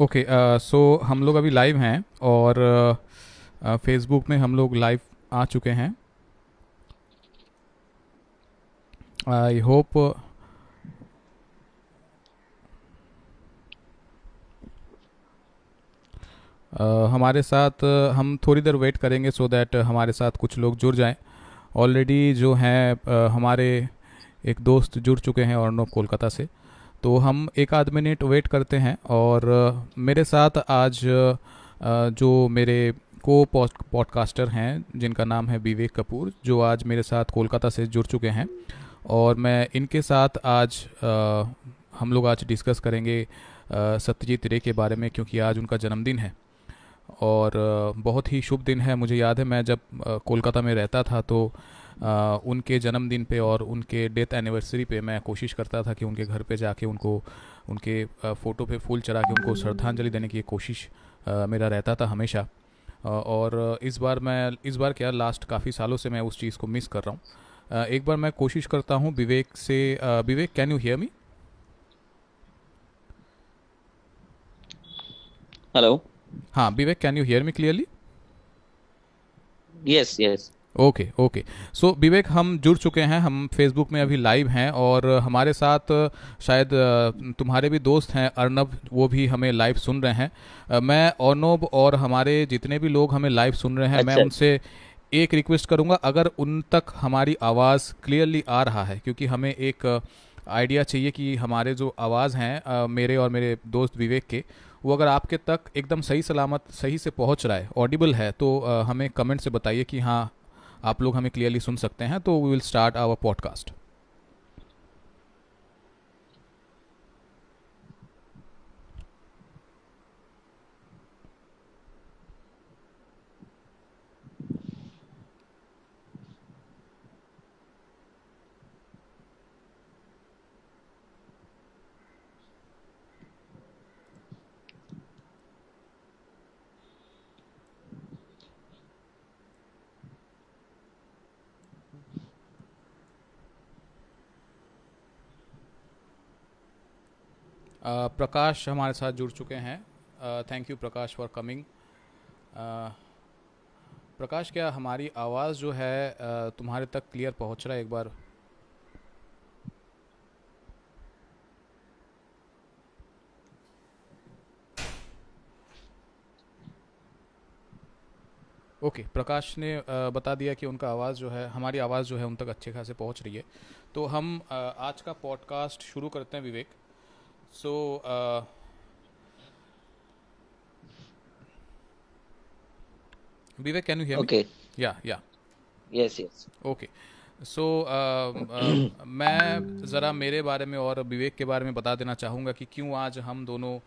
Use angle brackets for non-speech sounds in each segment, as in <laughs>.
Okay so हम लोग अभी लाइव हैं और फेसबुक uh, में हम लोग लाइव आ चुके हैं। आई होप uh, हमारे साथ uh, हम थोड़ी देर वेट करेंगे सो so दैट हमारे साथ कुछ लोग जुड़ जाएँ। ऑलरेडी जो हैं uh, हमारे एक दोस्त जुड़ चुके हैं और नो कोलकाता से। तो हम एक आध मिनट वेट करते हैं और मेरे साथ आज जो मेरे को पॉडकास्टर हैं, जिनका नाम है विवेक कपूर, जो आज मेरे साथ कोलकाता से जुड़ चुके हैं और मैं इनके साथ आज हम लोग आज डिस्कस करेंगे सत्यजीत रे के बारे में क्योंकि आज उनका जन्मदिन है। और बहुत ही शुभ दिन है, मुझे याद है मैं जब कोलकाता में रहता था तो उनके जन्मदिन पे और उनके डेथ एनिवर्सरी पे मैं कोशिश करता था कि उनके घर पे जाके उनको उनके फ़ोटो पे फूल चढ़ा के उनको श्रद्धांजलि देने की कोशिश मेरा रहता था हमेशा। और इस बार मैं इस बार क्या लास्ट काफ़ी सालों से मैं उस चीज़ को मिस कर रहा हूँ। एक बार मैं कोशिश करता हूँ विवेक से Vivek can you hear me hello हाँ Vivek can you hear me clearly yes yes okay okay so Vivek हम जुड़ चुके हैं हम फेसबुक में अभी लाइव हैं और हमारे साथ शायद तुम्हारे भी दोस्त हैं अर्नब वो भी हमें लाइव सुन रहे हैं मैं अर्नब और हमारे जितने भी लोग हमें लाइव सुन रहे हैं अच्छा। मैं उनसे एक रिक्वेस्ट करूँगा अगर उन तक हमारी आवाज़ क्लियरली आ रहा है क्योंकि हमें एक आइडिया चाहिए कि हमारे जो आवाज़ हैं मेरे और मेरे दोस्त विवेक के वो अगर आपके तक एकदम सही सलामत सही से पहुँच रहा है ऑडिबल है तो हमें कमेंट से बताइए कि हाँ आप लोग हमें क्लियरली सुन सकते हैं तो we will start our podcast Prakash हमारे साथ जुड़ चुके हैं। Thank you Prakash for coming Prakash क्या हमारी आवाज़ जो है uh, तुम्हारे तक क्लियर पहुँच रहा है एक बार? ओके okay, प्रकाश ने बता दिया कि उनका आवाज़ जो है हमारी आवाज़ जो है उन तक अच्छे खासे पहुँच रही है। तो हम आज का पॉडकास्ट शुरू करते हैं विवेक। So, uh, Vivek, can you hear okay. me? Okay. Yeah, yeah. Yes, yes. Okay. So so, uh, uh, <clears throat> मैं ज़रा मेरे बारे में और विवेक के बारे में बता देना चाहूँगा कि क्यों आज हम दोनों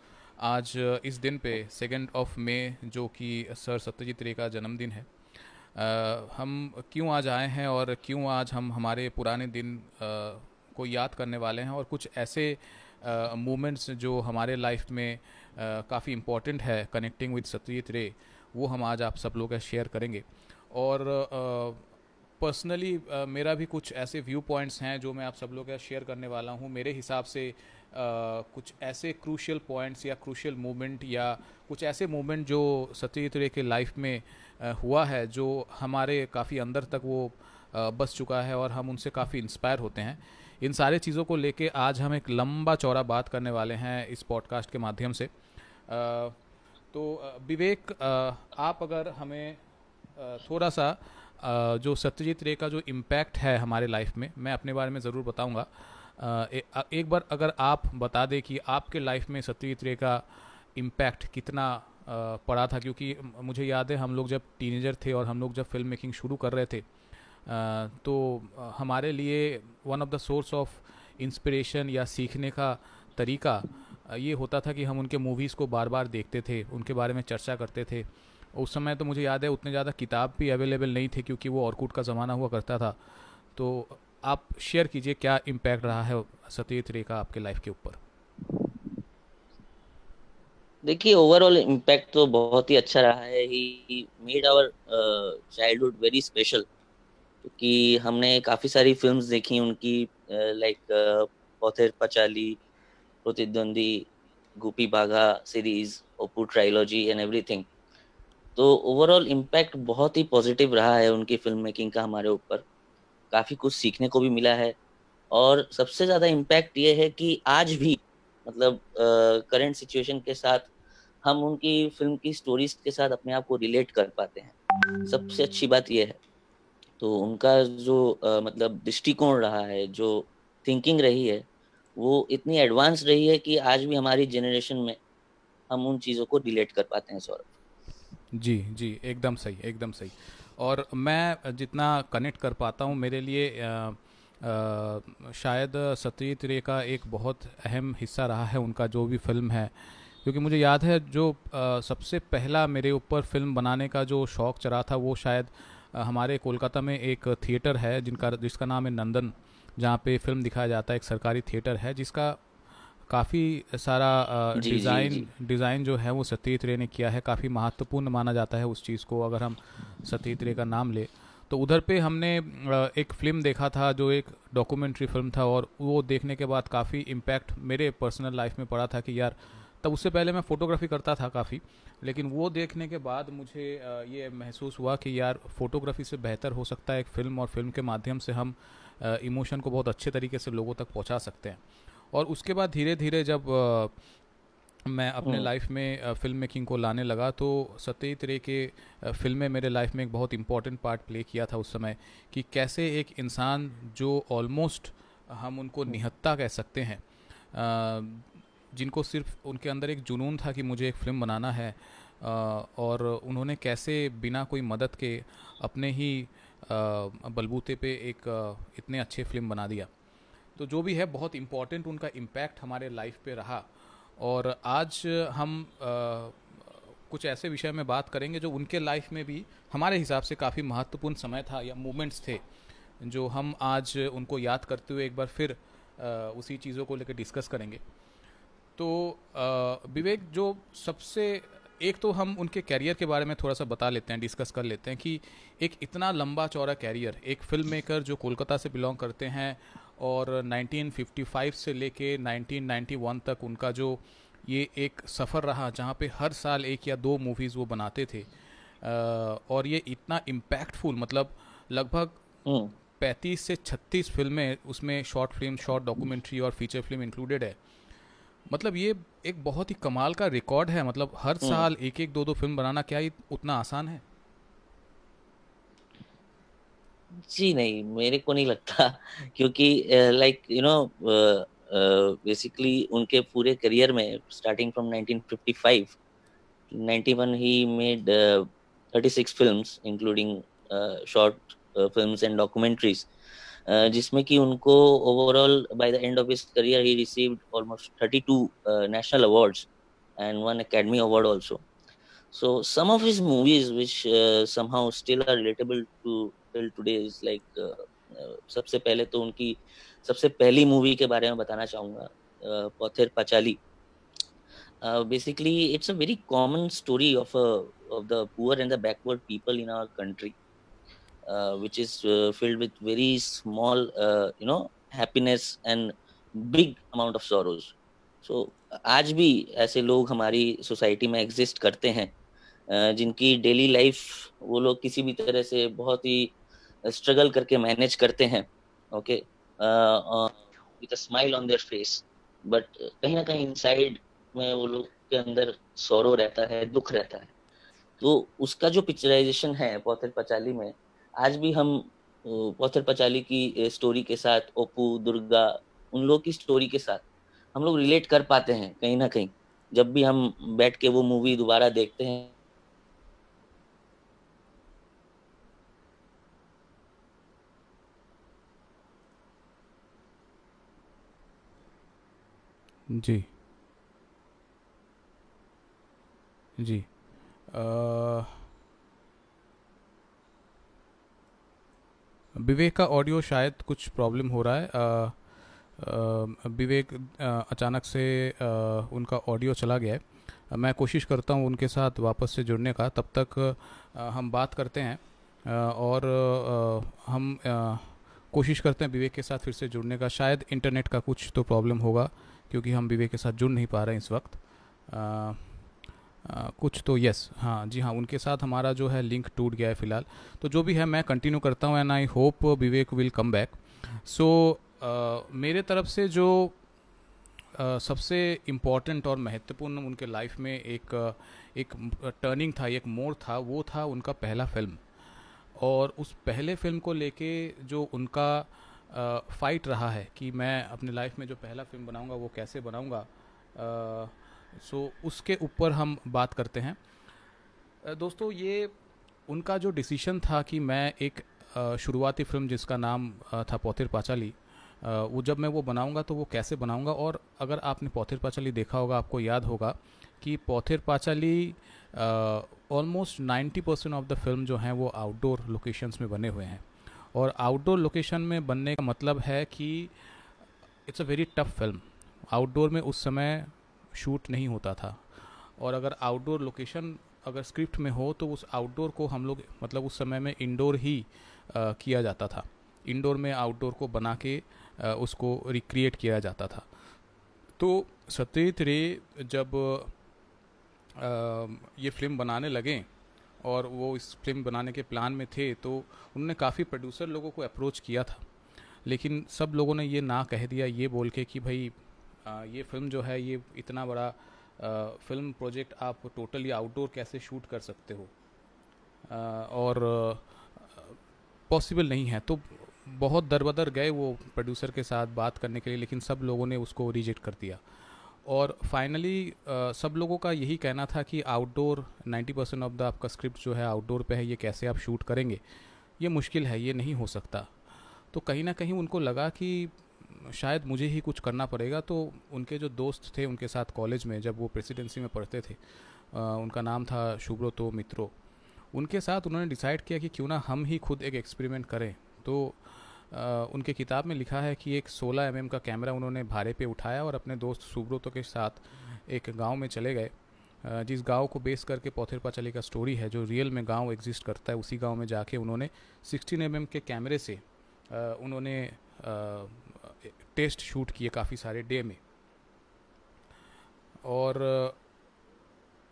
आज इस दिन पे सेकेंड ऑफ़ मे जो कि सर सत्यजीत रे का जन्मदिन है uh, हम क्यों आज आए हैं और क्यों आज हम हमारे पुराने दिन uh, को याद करने वाले हैं और कुछ ऐसे uh, मोमेंट्स जो हमारे लाइफ में काफ़ी इंपॉर्टेंट है कनेक्टिंग विद सत्यजीत रे वो हम आज आप सब लोग शेयर करेंगे। और पर्सनली uh, मेरा भी कुछ ऐसे व्यू पॉइंट्स हैं जो मैं आप सब लोग शेयर करने वाला हूँ। मेरे हिसाब से uh, कुछ ऐसे क्रूशियल पॉइंट्स या क्रूशियल मोमेंट या कुछ ऐसे मोमेंट जो सत्यजीत रे के लाइफ में uh, हुआ है जो हमारे काफ़ी अंदर तक वो बस चुका है और हम उनसे काफ़ी इंस्पायर होते हैं। इन सारे चीज़ों को लेके आज हम एक लंबा चौड़ा बात करने वाले हैं इस पॉडकास्ट के माध्यम से। तो विवेक आप अगर हमें थोड़ा सा जो सत्यजीत रे का जो इम्पैक्ट है हमारे लाइफ में, मैं अपने बारे में ज़रूर बताऊँगा। एक बार अगर आप बता दें कि आपके लाइफ में सत्यजीत रे का इम्पैक्ट कितना पड़ा था, क्योंकि मुझे याद है हम लोग जब टीनेजर थे और हम लोग जब फ़िल्म मेकिंग शुरू कर रहे थे तो हमारे लिए one of the source of inspiration या सीखने का तरीका ये होता था कि हम उनके मूवीज़ को बार बार देखते थे, उनके बारे में चर्चा करते थे। उस समय तो मुझे याद है, उतने ज़्यादा किताब भी अवेलेबल नहीं थे क्योंकि वो औरकूट का ज़माना हुआ करता था। तो आप शेयर कीजिए क्या इम्पैक्ट रहा है सतीत रे का आपके लाइफ के ऊपर। देखिए ओवरऑल इम्पैक्ट तो बहुत ही अच्छा रहा है। He made our childhood very special क्योंकि हमने काफ़ी सारी फिल्म्स देखी, उनकी like Pather Panchali Pratidwandi Goopy Bagha series Apu trilogy and everything तो ओवरऑल इम्पैक्ट बहुत ही पॉजिटिव रहा है उनकी फ़िल्म मेकिंग का हमारे ऊपर। काफ़ी कुछ सीखने को भी मिला है। और सबसे ज़्यादा इम्पैक्ट ये है कि आज भी मतलब करंट सिचुएशन के साथ हम उनकी फ़िल्म की स्टोरीज के साथ अपने आप को रिलेट कर पाते हैं। सबसे अच्छी बात यह है। तो उनका जो आ, मतलब दृष्टिकोण रहा है जो थिंकिंग रही है वो इतनी एडवांस रही है कि आज भी हमारी जनरेशन में हम उन चीज़ों को रिलेट कर पाते हैं सौरभ। जी जी एकदम सही एकदम सही। और मैं जितना कनेक्ट कर पाता हूँ मेरे लिए आ, आ, शायद सत्यजीत रे का एक बहुत अहम हिस्सा रहा है उनका जो भी फ़िल्म है। क्योंकि मुझे याद है जो आ, सबसे पहला मेरे ऊपर फ़िल्म बनाने का जो शौक़ चढ़ा था वो शायद हमारे कोलकाता में एक थिएटर है जिनका जिसका नाम है नंदन जहाँ पे फ़िल्म दिखाया जाता है एक सरकारी थिएटर है जिसका काफ़ी सारा डिज़ाइन डिज़ाइन जो है वो सतीत रे ने किया है काफ़ी महत्वपूर्ण माना जाता है उस चीज़ को अगर हम सतीत रे का नाम ले। तो उधर पे हमने एक फ़िल्म देखा था जो एक डॉक्यूमेंट्री फ़िल्म था और वो देखने के बाद काफ़ी इम्पैक्ट मेरे पर्सनल लाइफ में पड़ा था कि यार तब उससे पहले मैं फ़ोटोग्राफी करता था काफ़ी लेकिन वो देखने के बाद मुझे ये महसूस हुआ कि यार फ़ोटोग्राफी से बेहतर हो सकता है एक फ़िल्म और फ़िल्म के माध्यम से हम इमोशन को बहुत अच्छे तरीके से लोगों तक पहुँचा सकते हैं और उसके बाद धीरे धीरे जब मैं अपने लाइफ हम्म। में फ़िल्म मेकिंग को लाने लगा तो सत्यजीत रे के फ़िल्में मेरे लाइफ में एक बहुत इंपॉर्टेंट पार्ट प्ले किया था उस समय कि कैसे एक इंसान जो ऑलमोस्ट हम उनको हम्म। निहत्ता कह सकते हैं जिनको सिर्फ़ उनके अंदर एक जुनून था कि मुझे एक फ़िल्म बनाना है और उन्होंने कैसे बिना कोई मदद के अपने ही बलबूते पे एक इतने अच्छे फ़िल्म बना दिया। तो जो भी है, बहुत इंपॉर्टेंट उनका इम्पैक्ट हमारे लाइफ पे रहा। और आज हम कुछ ऐसे विषय में बात करेंगे जो उनके लाइफ में भी हमारे हिसाब से काफ़ी महत्वपूर्ण समय था या मोमेंट्स थे, जो हम आज उनको याद करते हुए एक बार फिर उसी चीज़ों को लेकर डिस्कस करेंगे। तो विवेक जो सबसे एक तो हम उनके कैरियर के बारे में थोड़ा सा बता लेते हैं डिस्कस कर लेते हैं कि एक इतना लंबा चौड़ा कैरियर एक फ़िल्म मेकर जो कोलकाता से बिलोंग करते हैं और 1955 से लेके 1991 तक उनका जो ये एक सफ़र रहा जहाँ पे हर साल एक या दो मूवीज़ वो बनाते थे और ये इतना इम्पैक्टफुल मतलब लगभग हम्म। पैंतीस से छत्तीस फ़िल्में उसमें शॉर्ट फ़िल्म शॉर्ट डॉक्यूमेंट्री और फीचर फ़िल्म इंक्लूडेड है मतलब ये एक बहुत ही कमाल का रिकॉर्ड है मतलब हर हम्म। साल एक एक दो दो फ़िल्म बनाना क्या ही उतना आसान है जी नहीं मेरे को नहीं लगता <laughs> क्योंकि लाइक यू नो बेसिकली उनके पूरे करियर में starting from 1955 91 he made 36 films including short films and documentaries जिसमें कि उनको overall by the end of his career he received almost 32 national awards and one academy award also so some of his movies which somehow still are relatable to till today is like सबसे पहले तो उनकी, सबसे पहली movie के बारे में बताना चाहूँगा Pather Panchali. Basically it's a very common story of of the poor and the backward people in our country which is uh, filled with very small uh, you know happiness and big amount of sorrows. So आज भी ऐसे लोग हमारी society में exist करते हैं जिनकी daily life वो लोग किसी भी तरह से बहुत ही स्ट्रगल करके मैनेज करते हैं okay with smile on their face but कहीं ना कहीं इनसाइड में वो लोग के अंदर सौरव रहता है दुख रहता है। तो उसका जो पिक्चराइजेशन है पौथर पचाली में आज भी हम पौथर पचाली की स्टोरी के साथ ओपू दुर्गा, उन लोग की स्टोरी के साथ हम लोग रिलेट कर पाते हैं, कहीं ना कहीं। जब भी हम बैठ के वो मूवी दोबारा देखते हैं। जी। जी। विवेक का ऑडियो शायद कुछ प्रॉब्लम हो रहा है। विवेक अचानक से उनका ऑडियो चला गया है। मैं कोशिश करता हूँ उनके साथ वापस से जुड़ने का। तब तक हम बात करते हैं। और हम कोशिश करते हैं विवेक के साथ फिर से जुड़ने का। शायद इंटरनेट का कुछ तो प्रॉब्लम होगा, क्योंकि हम विवेक के साथ जुड़ नहीं पा रहे हैं इस वक्त। आ, कुछ तो यस हाँ जी हाँ उनके साथ हमारा जो है लिंक टूट गया है फ़िलहाल। तो जो भी है मैं कंटिन्यू करता हूँ and I hope Vivek will come back so मेरे तरफ़ से जो uh, सबसे इंपॉर्टेंट और महत्वपूर्ण उनके लाइफ में एक एक टर्निंग था एक मोड़ था वो था उनका पहला फ़िल्म और उस पहले फ़िल्म को लेके जो उनका फाइट रहा है कि मैं अपने लाइफ में जो पहला फ़िल्म बनाऊँगा वो कैसे बनाऊँगा सो उसके ऊपर हम बात करते हैं। दोस्तों, ये उनका जो डिसीशन था कि मैं एक शुरुआती फ़िल्म जिसका नाम था पौथिर पाचाली वो जब मैं वो बनाऊँगा तो वो कैसे बनाऊँगा? और अगर आपने पौथिर पाचाली देखा होगा, आपको याद होगा कि Pather Panchali almost ninety percent of the film जो हैं वो आउटडोर लोकेशंस में बने हुए हैं। और आउटडोर लोकेशन में बनने का मतलब है कि it's a very tough film outdoor में उस समय शूट नहीं होता था। और अगर आउटडोर लोकेशन अगर स्क्रिप्ट में हो तो उस आउटडोर को हम लोग मतलब उस समय में इंडोर ही आ, किया जाता था। इंडोर में आउटडोर को बना के आ, उसको रिक्रिएट किया जाता था। तो सत्यजीत रे जब आ, ये फ़िल्म बनाने लगे और वो इस फ़िल्म बनाने के प्लान में थे तो उन्होंने काफ़ी प्रोड्यूसर लोगों को अप्रोच किया था। लेकिन सब लोगों ने ये ना कह दिया ये बोल के कि भाई ये फ़िल्म जो है, ये इतना बड़ा फ़िल्म प्रोजेक्ट आप टोटली आउटडोर कैसे शूट कर सकते हो? और पॉसिबल नहीं है। तो बहुत दर बदर गए वो प्रोड्यूसर के साथ बात करने के लिए, लेकिन सब लोगों ने उसको रिजेक्ट कर दिया। और फाइनली सब लोगों का यही कहना था कि आउटडोर 90 परसेंट ऑफ़ द आपका स्क्रिप्ट जो है आउटडोर पे है, ये कैसे आप शूट करेंगे? ये मुश्किल है, ये नहीं हो सकता। तो कहीं ना कहीं उनको लगा कि शायद मुझे ही कुछ करना पड़ेगा। तो उनके जो दोस्त थे, उनके साथ कॉलेज में जब वो प्रेसिडेंसी में पढ़ते थे उनका नाम था शुभ्रोतो मित्रो। उनके साथ उन्होंने डिसाइड किया कि क्यों ना हम ही खुद एक एक्सपेरिमेंट करें। तो उनके किताब में लिखा है कि एक 16 एम का कैमरा उन्होंने भाड़े पे उठाया और अपने दोस्त सुब्रोतो के साथ एक गाँव में चले गए। जिस गाँव को बेस करके पौथिर पाचली का स्टोरी है, जो रियल में गाँव एग्जिस्ट करता है, उसी गाँव में जाके उन्होंने 16 एम के कैमरे से उन्होंने टेस्ट शूट किए काफ़ी सारे डे में। और,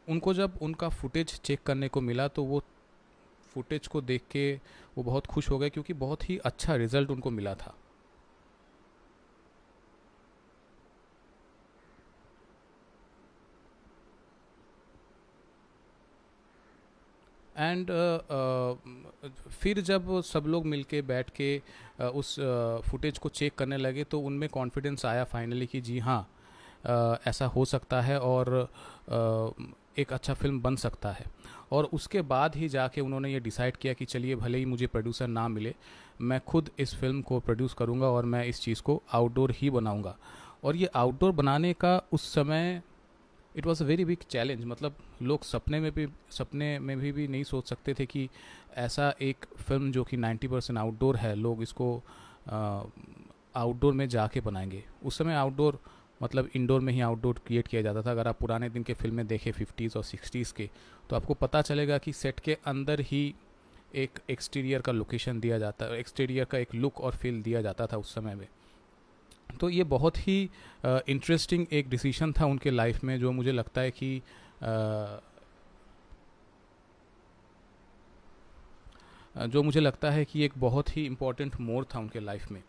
उनको जब उनका फुटेज चेक करने को मिला तो वो फुटेज को देख के वो बहुत खुश हो गए क्योंकि बहुत ही अच्छा रिज़ल्ट उनको मिला था। एंड uh, uh, फिर जब सब लोग मिलके बैठ के uh, उस फुटेज को चेक करने लगे तो उनमें कॉन्फिडेंस आया फाइनली कि जी हाँ ऐसा हो सकता है और एक अच्छा फ़िल्म बन सकता है। और उसके बाद ही जाके उन्होंने ये डिसाइड किया कि चलिए भले ही मुझे प्रोड्यूसर ना मिले मैं खुद इस फ़िल्म को प्रोड्यूस करूँगा और मैं इस चीज़ को आउटडोर ही बनाऊँगा। और ये आउटडोर बनाने का उस समय it was a very big challenge मतलब लोग सपने में भी सपने में भी, भी नहीं सोच सकते थे कि ऐसा एक फ़िल्म जो कि 90 परसेंट आउटडोर है लोग इसको आउटडोर में जाके बनाएँगे। उस समय आउटडोर मतलब इंडोर में ही आउटडोर क्रिएट किया जाता था। अगर आप पुराने दिन के फ़िल्में देखें फिफ्टीज़ और सिक्सटीज़ के तो आपको पता चलेगा कि सेट के अंदर ही एक एक्सटीरियर का लोकेशन दिया जाता है एक्सटीरियर का एक लुक और फील दिया जाता था उस समय में। तो ये बहुत ही इंटरेस्टिंग एक डिसीज़न था उनके लाइफ में, जो मुझे लगता है कि जो मुझे लगता है कि एक बहुत ही इम्पोर्टेंट मोड़ था उनके लाइफ में।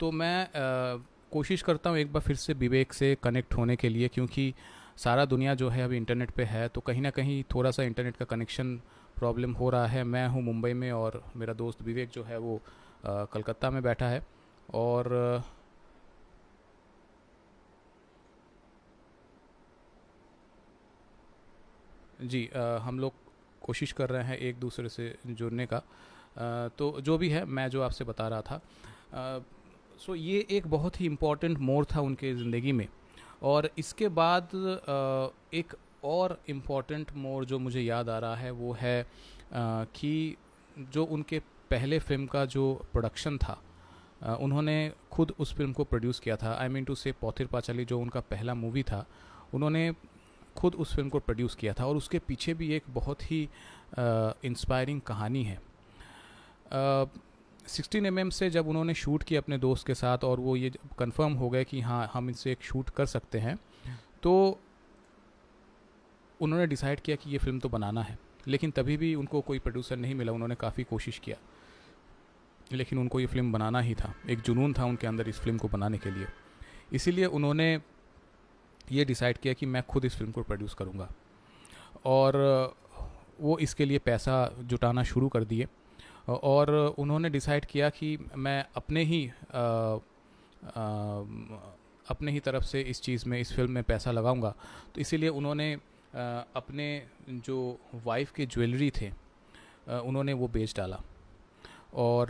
तो मैं कोशिश करता हूँ एक बार फिर से विवेक से कनेक्ट होने के लिए, क्योंकि सारा दुनिया जो है अभी इंटरनेट पे है तो कहीं ना कहीं थोड़ा सा इंटरनेट का कनेक्शन प्रॉब्लम हो रहा है। मैं हूँ मुंबई में और मेरा दोस्त विवेक जो है वो कलकत्ता में बैठा है। और जी आ, हम लोग कोशिश कर रहे हैं एक दूसरे से जुड़ने का। आ, तो जो भी है मैं जो आपसे बता रहा था आ, सो ये एक बहुत ही इंपॉर्टेंट मोड़ था उनके ज़िंदगी में। और इसके बाद आ, एक और इंपॉर्टेंट मोड़ जो मुझे याद आ रहा है वो है आ, कि जो उनके पहले फ़िल्म का जो प्रोडक्शन था आ, उन्होंने खुद उस फ़िल्म को प्रोड्यूस किया था। आई मीन टू से पौथिर पाचाली जो उनका पहला मूवी था उन्होंने खुद उस फ़िल्म को प्रोड्यूस किया था और उसके पीछे भी एक बहुत ही इंस्पायरिंग कहानी है। सिक्सटीन एम mm से जब उन्होंने शूट किया अपने दोस्त के साथ और वो ये कंफर्म हो गए कि हाँ हम इनसे एक शूट कर सकते हैं तो उन्होंने डिसाइड किया कि ये फ़िल्म तो बनाना है। लेकिन तभी भी उनको कोई प्रोड्यूसर नहीं मिला, उन्होंने काफ़ी कोशिश किया। लेकिन उनको ये फ़िल्म बनाना ही था, एक जुनून था उनके अंदर इस फ़िल्म को बनाने के लिए। इसीलिए उन्होंने ये डिसाइड किया कि मैं खुद इस फ़िल्म को प्रोड्यूस करूँगा। और वो इसके लिए पैसा जुटाना शुरू कर दिए। और उन्होंने डिसाइड किया कि मैं अपने ही आ, आ, अपने ही तरफ़ से इस चीज़ में इस फ़िल्म में पैसा लगाऊँगा। तो इसीलिए उन्होंने अपने जो वाइफ के ज्वेलरी थे उन्होंने वो बेच डाला। और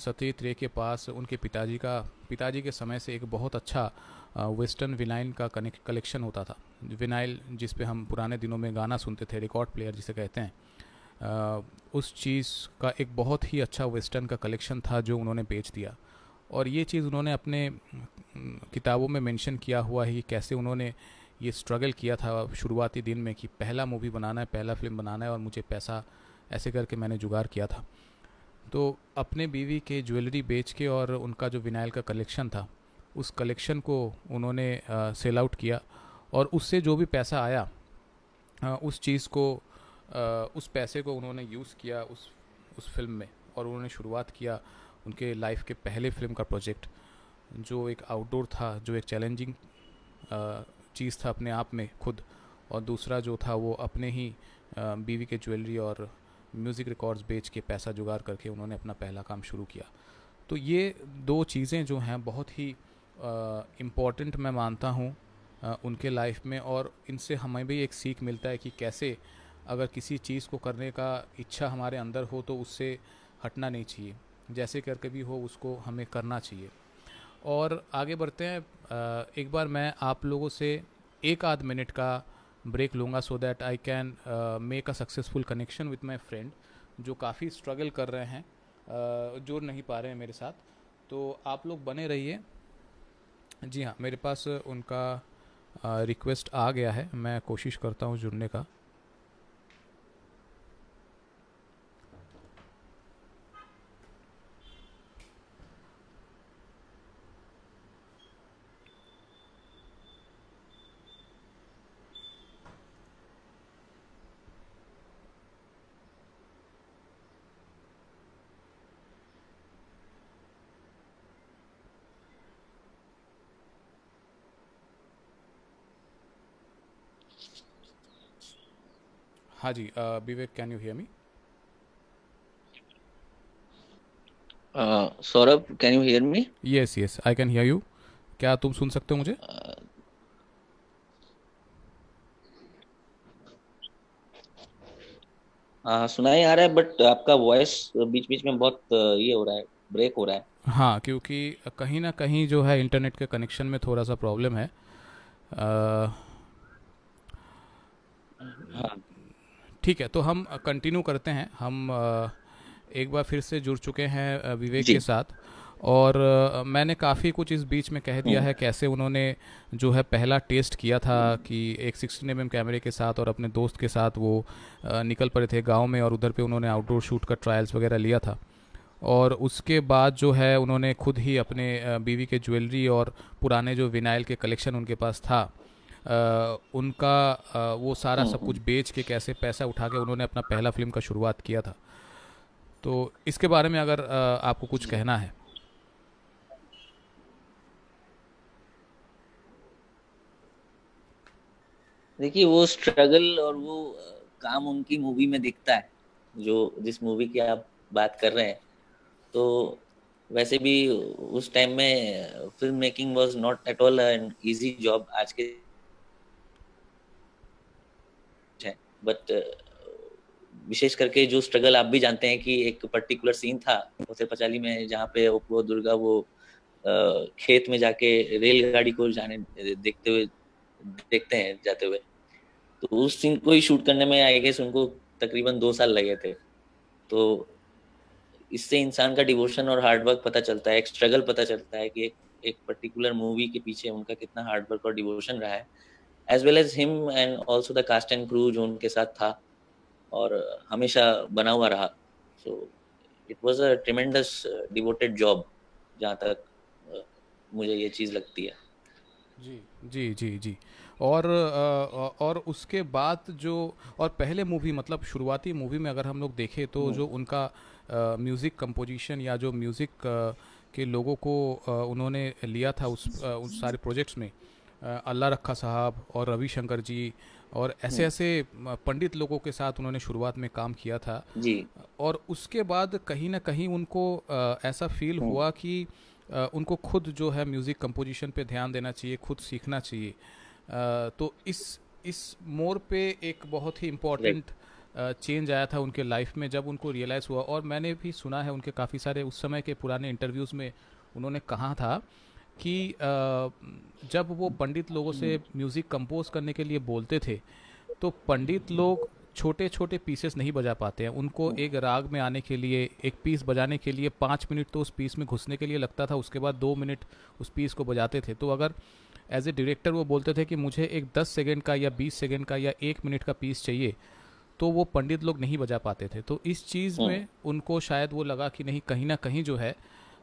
सत्यजीत रे के पास उनके पिताजी का पिताजी के समय से एक बहुत अच्छा वेस्टर्न विनाइल का कलेक्शन होता था। विनाइल जिस पे हम पुराने दिनों में गाना सुनते थे रिकॉर्ड प्लेयर जिसे कहते हैं उस चीज़ का एक बहुत ही अच्छा वेस्टर्न का कलेक्शन था जो उन्होंने बेच दिया। और ये चीज़ उन्होंने अपने किताबों में मेंशन किया हुआ है कि कैसे उन्होंने ये स्ट्रगल किया था शुरुआती दिन में कि पहला मूवी बनाना है, पहला फ़िल्म बनाना है और मुझे पैसा ऐसे करके मैंने जुगाड़ किया था। तो अपने बीवी के ज्वेलरी बेच के और उनका जो विनाइल का कलेक्शन था उस कलेक्शन को उन्होंने सेल आउट किया और उससे जो भी पैसा आया उस चीज़ को उस पैसे को उन्होंने यूज़ किया उस उस फ़िल्म में और उन्होंने शुरुआत किया उनके लाइफ के पहले फ़िल्म का प्रोजेक्ट जो एक आउटडोर था, जो एक चैलेंजिंग चीज़ था अपने आप में खुद और दूसरा जो था वो अपने ही बीवी के ज्वेलरी और म्यूज़िक रिकॉर्ड्स बेच के पैसा जुगाड़ करके उन्होंने अपना पहला काम शुरू किया। तो ये दो चीज़ें जो हैं बहुत ही इंपॉर्टेंट मैं मानता हूँ उनके लाइफ में और इनसे हमें भी एक सीख मिलता है कि कैसे अगर किसी चीज़ को करने का इच्छा हमारे अंदर हो तो उससे हटना नहीं चाहिए। जैसे करके भी हो उसको हमें करना चाहिए। और आगे बढ़ते हैं। एक बार मैं आप लोगों से एक आध मिनट का ब्रेक लूँगा so that I can make a successful connection with my friend जो काफ़ी स्ट्रगल कर रहे हैं uh, जुड़ नहीं पा रहे हैं मेरे साथ। तो आप लोग बने रहिए। जी हाँ मेरे पास उनका रिक्वेस्ट आ गया है। मैं कोशिश करता हूँ जुड़ने का। हाँ जी Vivek can you hear me Saurabh can you hear me yes yes I can hear you क्या तुम सुन सकते हो मुझे? Uh, हाँ सुनाई आ रहा है बट आपका वॉइस बीच बीच में बहुत ये हो रहा है ब्रेक हो रहा है। हाँ क्योंकि कहीं ना कहीं जो है इंटरनेट के कनेक्शन में थोड़ा सा प्रॉब्लम है। आ, हाँ। ठीक है तो हम कंटिन्यू करते हैं। हम एक बार फिर से जुड़ चुके हैं विवेक के साथ। और मैंने काफ़ी कुछ इस बीच में कह दिया हम्म। है कैसे उन्होंने जो है पहला टेस्ट किया था कि एक सिक्सटीन एम कैमरे के साथ और अपने दोस्त के साथ वो निकल पड़े थे गाँव में और उधर पे उन्होंने आउटडोर शूट का ट्रायल्स वगैरह लिया था। और उसके बाद जो है उन्होंने खुद ही अपने बीवी के ज्वेलरी और पुराने जो विनाइल के कलेक्शन उनके पास था। उनका वो सारा सब कुछ बेच के कैसे पैसा उठा के उन्होंने अपना पहला फ़िल्म का शुरुआत किया था। तो इसके बारे में अगर आपको कुछ कहना है। देखिए वो स्ट्रगल और वो काम उनकी मूवी में दिखता है जो जिस मूवी की आप बात कर रहे हैं। तो वैसे भी उस टाइम में film making was not at all an easy job आज के बट विशेष करके जो स्ट्रगल आप भी जानते हैं कि एक पर्टिकुलर सीन था, उसे पचाली में जहाँ पे वो दुर्गा वो खेत में जाके रेलगाड़ी को जाने, देखते हुए, देखते हैं जाते हुए। तो उस सीन को ही शूट करने में आई गेस उनको तकरीबन दो साल लगे थे। तो इससे इंसान का डिवोशन और हार्डवर्क पता चलता है, एक स्ट्रगल पता चलता है कि एक पर्टिकुलर मूवी के पीछे उनका कितना हार्डवर्क और डिवोशन रहा है। As well as him and also the cast and crew जो उनके साथ था और हमेशा बना हुआ रहा। So it was a tremendous devoted job जहाँ तक uh, मुझे ये चीज़ लगती है। जी जी जी जी। और और उसके बाद जो और पहले मूवी मतलब शुरुआती मूवी में अगर हम लोग देखें तो हम्म। जो उनका म्यूज़िक कंपोजिशन या जो म्यूज़िक के लोगों को उन्होंने लिया था उस उस सारे प्रोजेक्ट्स में अल्लाह रखा साहब और रविशंकर जी और ऐसे हम्म। ऐसे पंडित लोगों के साथ उन्होंने शुरुआत में काम किया था। जी। और उसके बाद कहीं ना कहीं उनको ऐसा फील हम्म। हुआ कि उनको खुद जो है म्यूज़िक कंपोजिशन पे ध्यान देना चाहिए खुद सीखना चाहिए। तो इस इस मोर पे एक बहुत ही इम्पोर्टेंट चेंज आया था उनके लाइफ में जब उनको रियलाइज़ हुआ। और मैंने भी सुना है उनके काफ़ी सारे उस समय के पुराने इंटरव्यूज़ में उन्होंने कहा था कि जब वो पंडित लोगों से म्यूज़िक कंपोज करने के लिए बोलते थे तो पंडित लोग छोटे छोटे पीसेस नहीं बजा पाते हैं। उनको एक राग में आने के लिए एक पीस बजाने के लिए पाँच मिनट तो उस पीस में घुसने के लिए लगता था उसके बाद दो मिनट उस पीस को बजाते थे। तो अगर एज ए डायरेक्टर वो बोलते थे कि मुझे एक दस सेकेंड का या बीस सेकेंड का या एक मिनट का पीस चाहिए तो वो पंडित लोग नहीं बजा पाते थे। तो इस चीज़ में हम्म। उनको शायद वो लगा कि नहीं कहीं ना कहीं जो है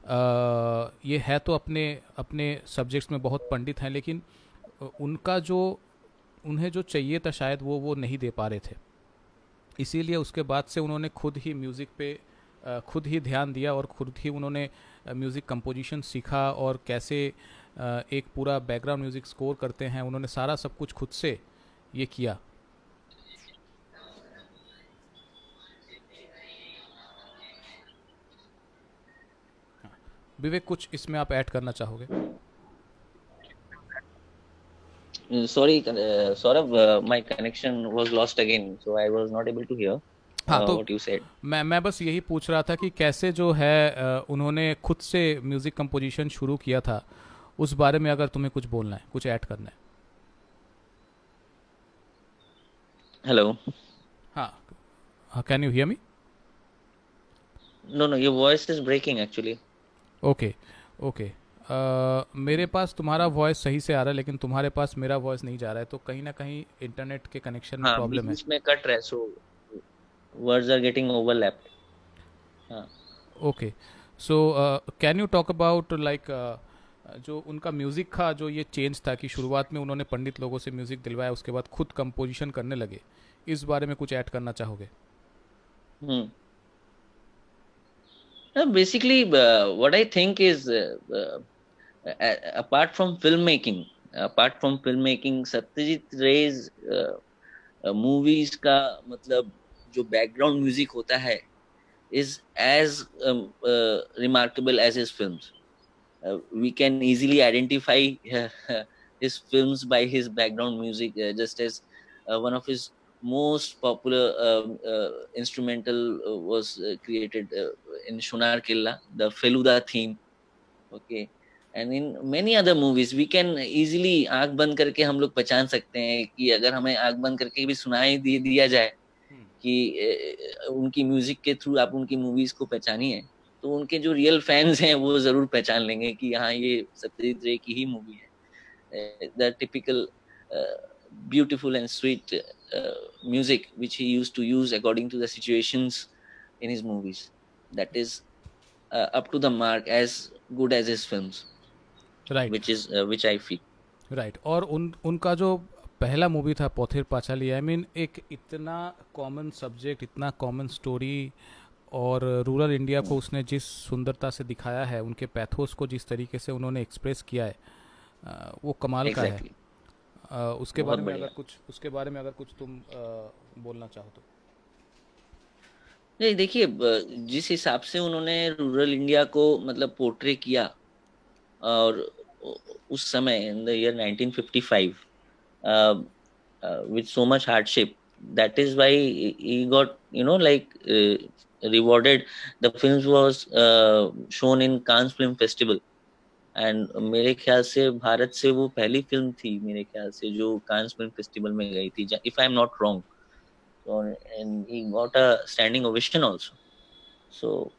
ये है तो अपने अपने सब्जेक्ट्स में बहुत पंडित हैं, लेकिन उनका जो, उन्हें जो चाहिए था शायद वो वो नहीं दे पा रहे थे। इसीलिए उसके बाद से उन्होंने खुद ही म्यूज़िक पे खुद ही ध्यान दिया और खुद ही उन्होंने म्यूज़िक कंपोजिशन सीखा और कैसे एक पूरा बैकग्राउंड म्यूज़िक स्कोर करते हैं। उन्होंने सारा सब कुछ खुद से ये किया। विवेक कुछ इसमें आप ऐड करना चाहोगे? Sorry uh, saurabh uh, my connection was lost again so i was not able to hear हाँ तो what you said. मैं मैं बस यही पूछ रहा था कि कैसे जो है उन्होंने खुद से म्यूज़िक कंपोजिशन शुरू किया था उस बारे में अगर तुम्हें कुछ बोलना है कुछ ऐड करना है। हेलो हाँ can you hear me no no your voice is breaking actually okay okay. मेरे पास तुम्हारा वॉइस सही से आ रहा है लेकिन तुम्हारे पास मेरा वॉइस नहीं जा रहा है तो कहीं ना कहीं इंटरनेट के कनेक्शन में प्रॉब्लम हाँ, है इसमें कट रहा है so words are getting overlapped हाँ। Okay so can you talk about like जो उनका म्यूज़िक का जो ये चेंज था कि शुरुआत में उन्होंने पंडित लोगों से म्यूज़िक दिलवाया उसके बाद खुद कंपोजिशन करने लगे इस बारे में कुछ ऐड करना चाहोगे? basically what I think is apart from film making apart from film making Satyajit Ray's movies का मतलब जो बैकग्राउंड म्यूजिक होता है is as remarkable as his films uh, we can easily identify uh, <laughs> his films by his background music uh, just as uh, one of his most popular um, uh, instrumental uh, was created in Shunar Killa, the Feluda theme. Okay. And in many other movies we can easily आँख बंद करके हम लोग पहचान सकते हैं कि अगर हमें आँख बंद करके भी सुनाई दे दिया जाए कि उनकी म्यूज़िक के थ्रू आप उनकी मूवीज़ को पहचानिए तो उनके जो रियल फैंस हैं वो ज़रूर पहचान लेंगे कि हाँ ये सत्यजीत रे की ही मूवी है the typical beautiful and sweet uh, music which he used to use according to the situations in his movies that is uh, up to the mark as good as his films right which is uh, which i feel right और उन उनका जो पहला movie था पोथिर पाचाली आई mean एक इतना common subject इतना common story और रूरल इंडिया को उसने जिस सुंदरता से दिखाया है उनके पैथोस को जिस तरीके से उन्होंने एक्सप्रेस किया है वो कमाल exactly. का है उसके बारे में अगर कुछ उसके बारे में अगर कुछ तुम बोलना चाहो तो। नहीं देखिए जिस हिसाब से उन्होंने रूरल इंडिया को मतलब पोर्ट्रे किया और उस समय in the year 1955 with so much hardship why he got you know like uh, rewarded. The films was uh, shown in Cannes Film Festival. एंड मेरे ख्याल से भारत से वो पहली फ़िल्म थी मेरे ख्याल से जो कांस फ़िल्म फेस्टिवल में गई थी if I am not wrong and he got a standing ovation also so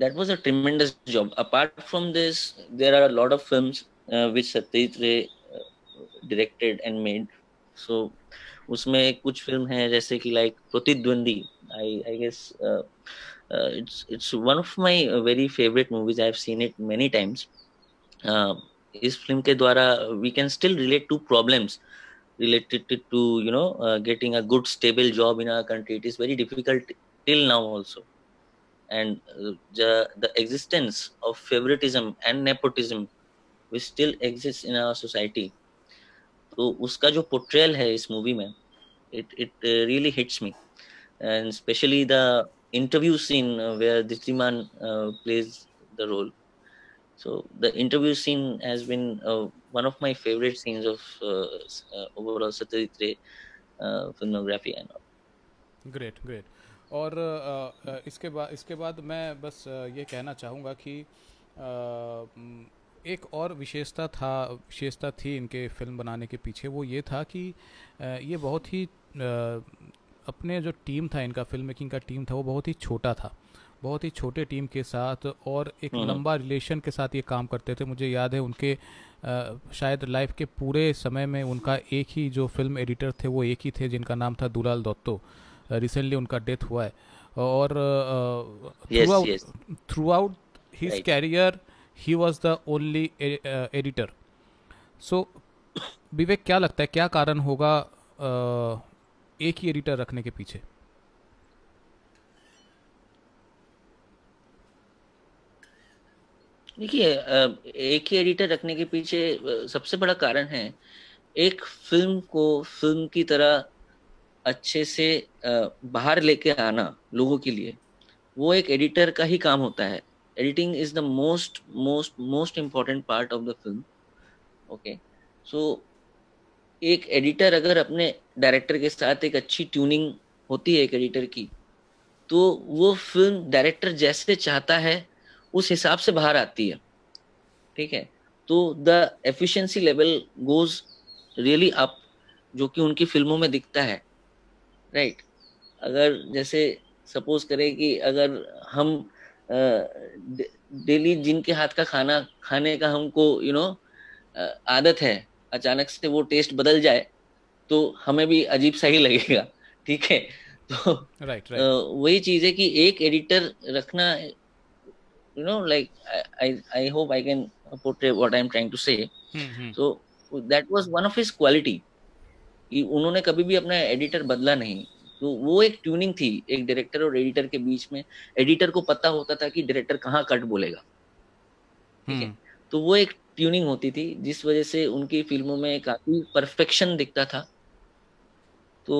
that was a tremendous job. Apart from this there are a lot of films uh, which satyajit ray uh, directed and उसमें कुछ film है जैसे कि like Pratidwandi I I guess uh, it's it's one of my uh, very favorite movies. I've seen it many times. Uh, इस film के द्वारा we can still relate to problems related to you know uh, getting a good stable job in our country. It is very difficult till now also, and uh, the the existence of favoritism and nepotism which still exists in our society. तो उसका जो portrayal है इस movie में it it uh, really hits me and especially the interview scene uh, where Dishtiman uh, plays the role. So the interview scene has been uh, one of my favorite scenes of uh, uh, overall Satyajit Ray uh, filmography and all. Great, great. और uh, uh, इसके बाद इसके बाद मैं बस uh, ये कहना चाहूँगा कि एक और विशेषता था विशेषता थी इनके फ़िल्म बनाने के पीछे वो ये था कि ये बहुत ही अपने जो टीम था इनका फ़िल्म मेकिंग का टीम था वो बहुत ही छोटा था। बहुत ही छोटे टीम के साथ और एक हम्म। लंबा रिलेशन के साथ ये काम करते थे। मुझे याद है उनके आ, शायद लाइफ के पूरे समय में उनका एक ही जो फ़िल्म एडिटर थे वो एक ही थे जिनका नाम था दुलाल दत्तो। रिसेंटली उनका डेथ हुआ है। और throughout his career he was the only editor so Vivek क्या लगता है क्या कारण होगा एक ही एडिटर रखने के पीछे। देखिए एक ही एडिटर रखने के पीछे सबसे बड़ा कारण है, एक फ़िल्म को फ़िल्म की तरह अच्छे से बाहर लेके आना लोगों के लिए, वो एक एडिटर का ही काम होता है। Editing is the most most most important part of the film, okay? So एक एडिटर अगर अपने डायरेक्टर के साथ एक अच्छी ट्यूनिंग होती है एक एडिटर की तो वो फ़िल्म डायरेक्टर जैसे चाहता है उस हिसाब से बाहर आती है। ठीक है? तो the efficiency level goes really up जो कि उनकी फ़िल्मों में दिखता है। Right right? अगर जैसे सपोज़ करें कि अगर हम डेली जिनके हाथ का खाना खाने का हमको यू you नो know, आदत है अचानक से वो टेस्ट बदल जाए तो हमें भी अजीब सा ही लगेगा ठीक है? तो right, right. वही चीज़ है कि एक एडिटर रखना you know like I I hope I can portray what I am trying to say so that was one of his quality उन्होंने कभी भी अपना एडिटर बदला नहीं। तो वो एक ट्यूनिंग थी एक डायरेक्टर और एडिटर के बीच में। एडिटर को पता होता था कि डायरेक्टर कहाँ कट बोलेगा। ठीक है? हम्म। तो वो एक ट्यूनिंग होती थी जिस वजह से उनकी फ़िल्मों में काफ़ी परफेक्शन दिखता था। तो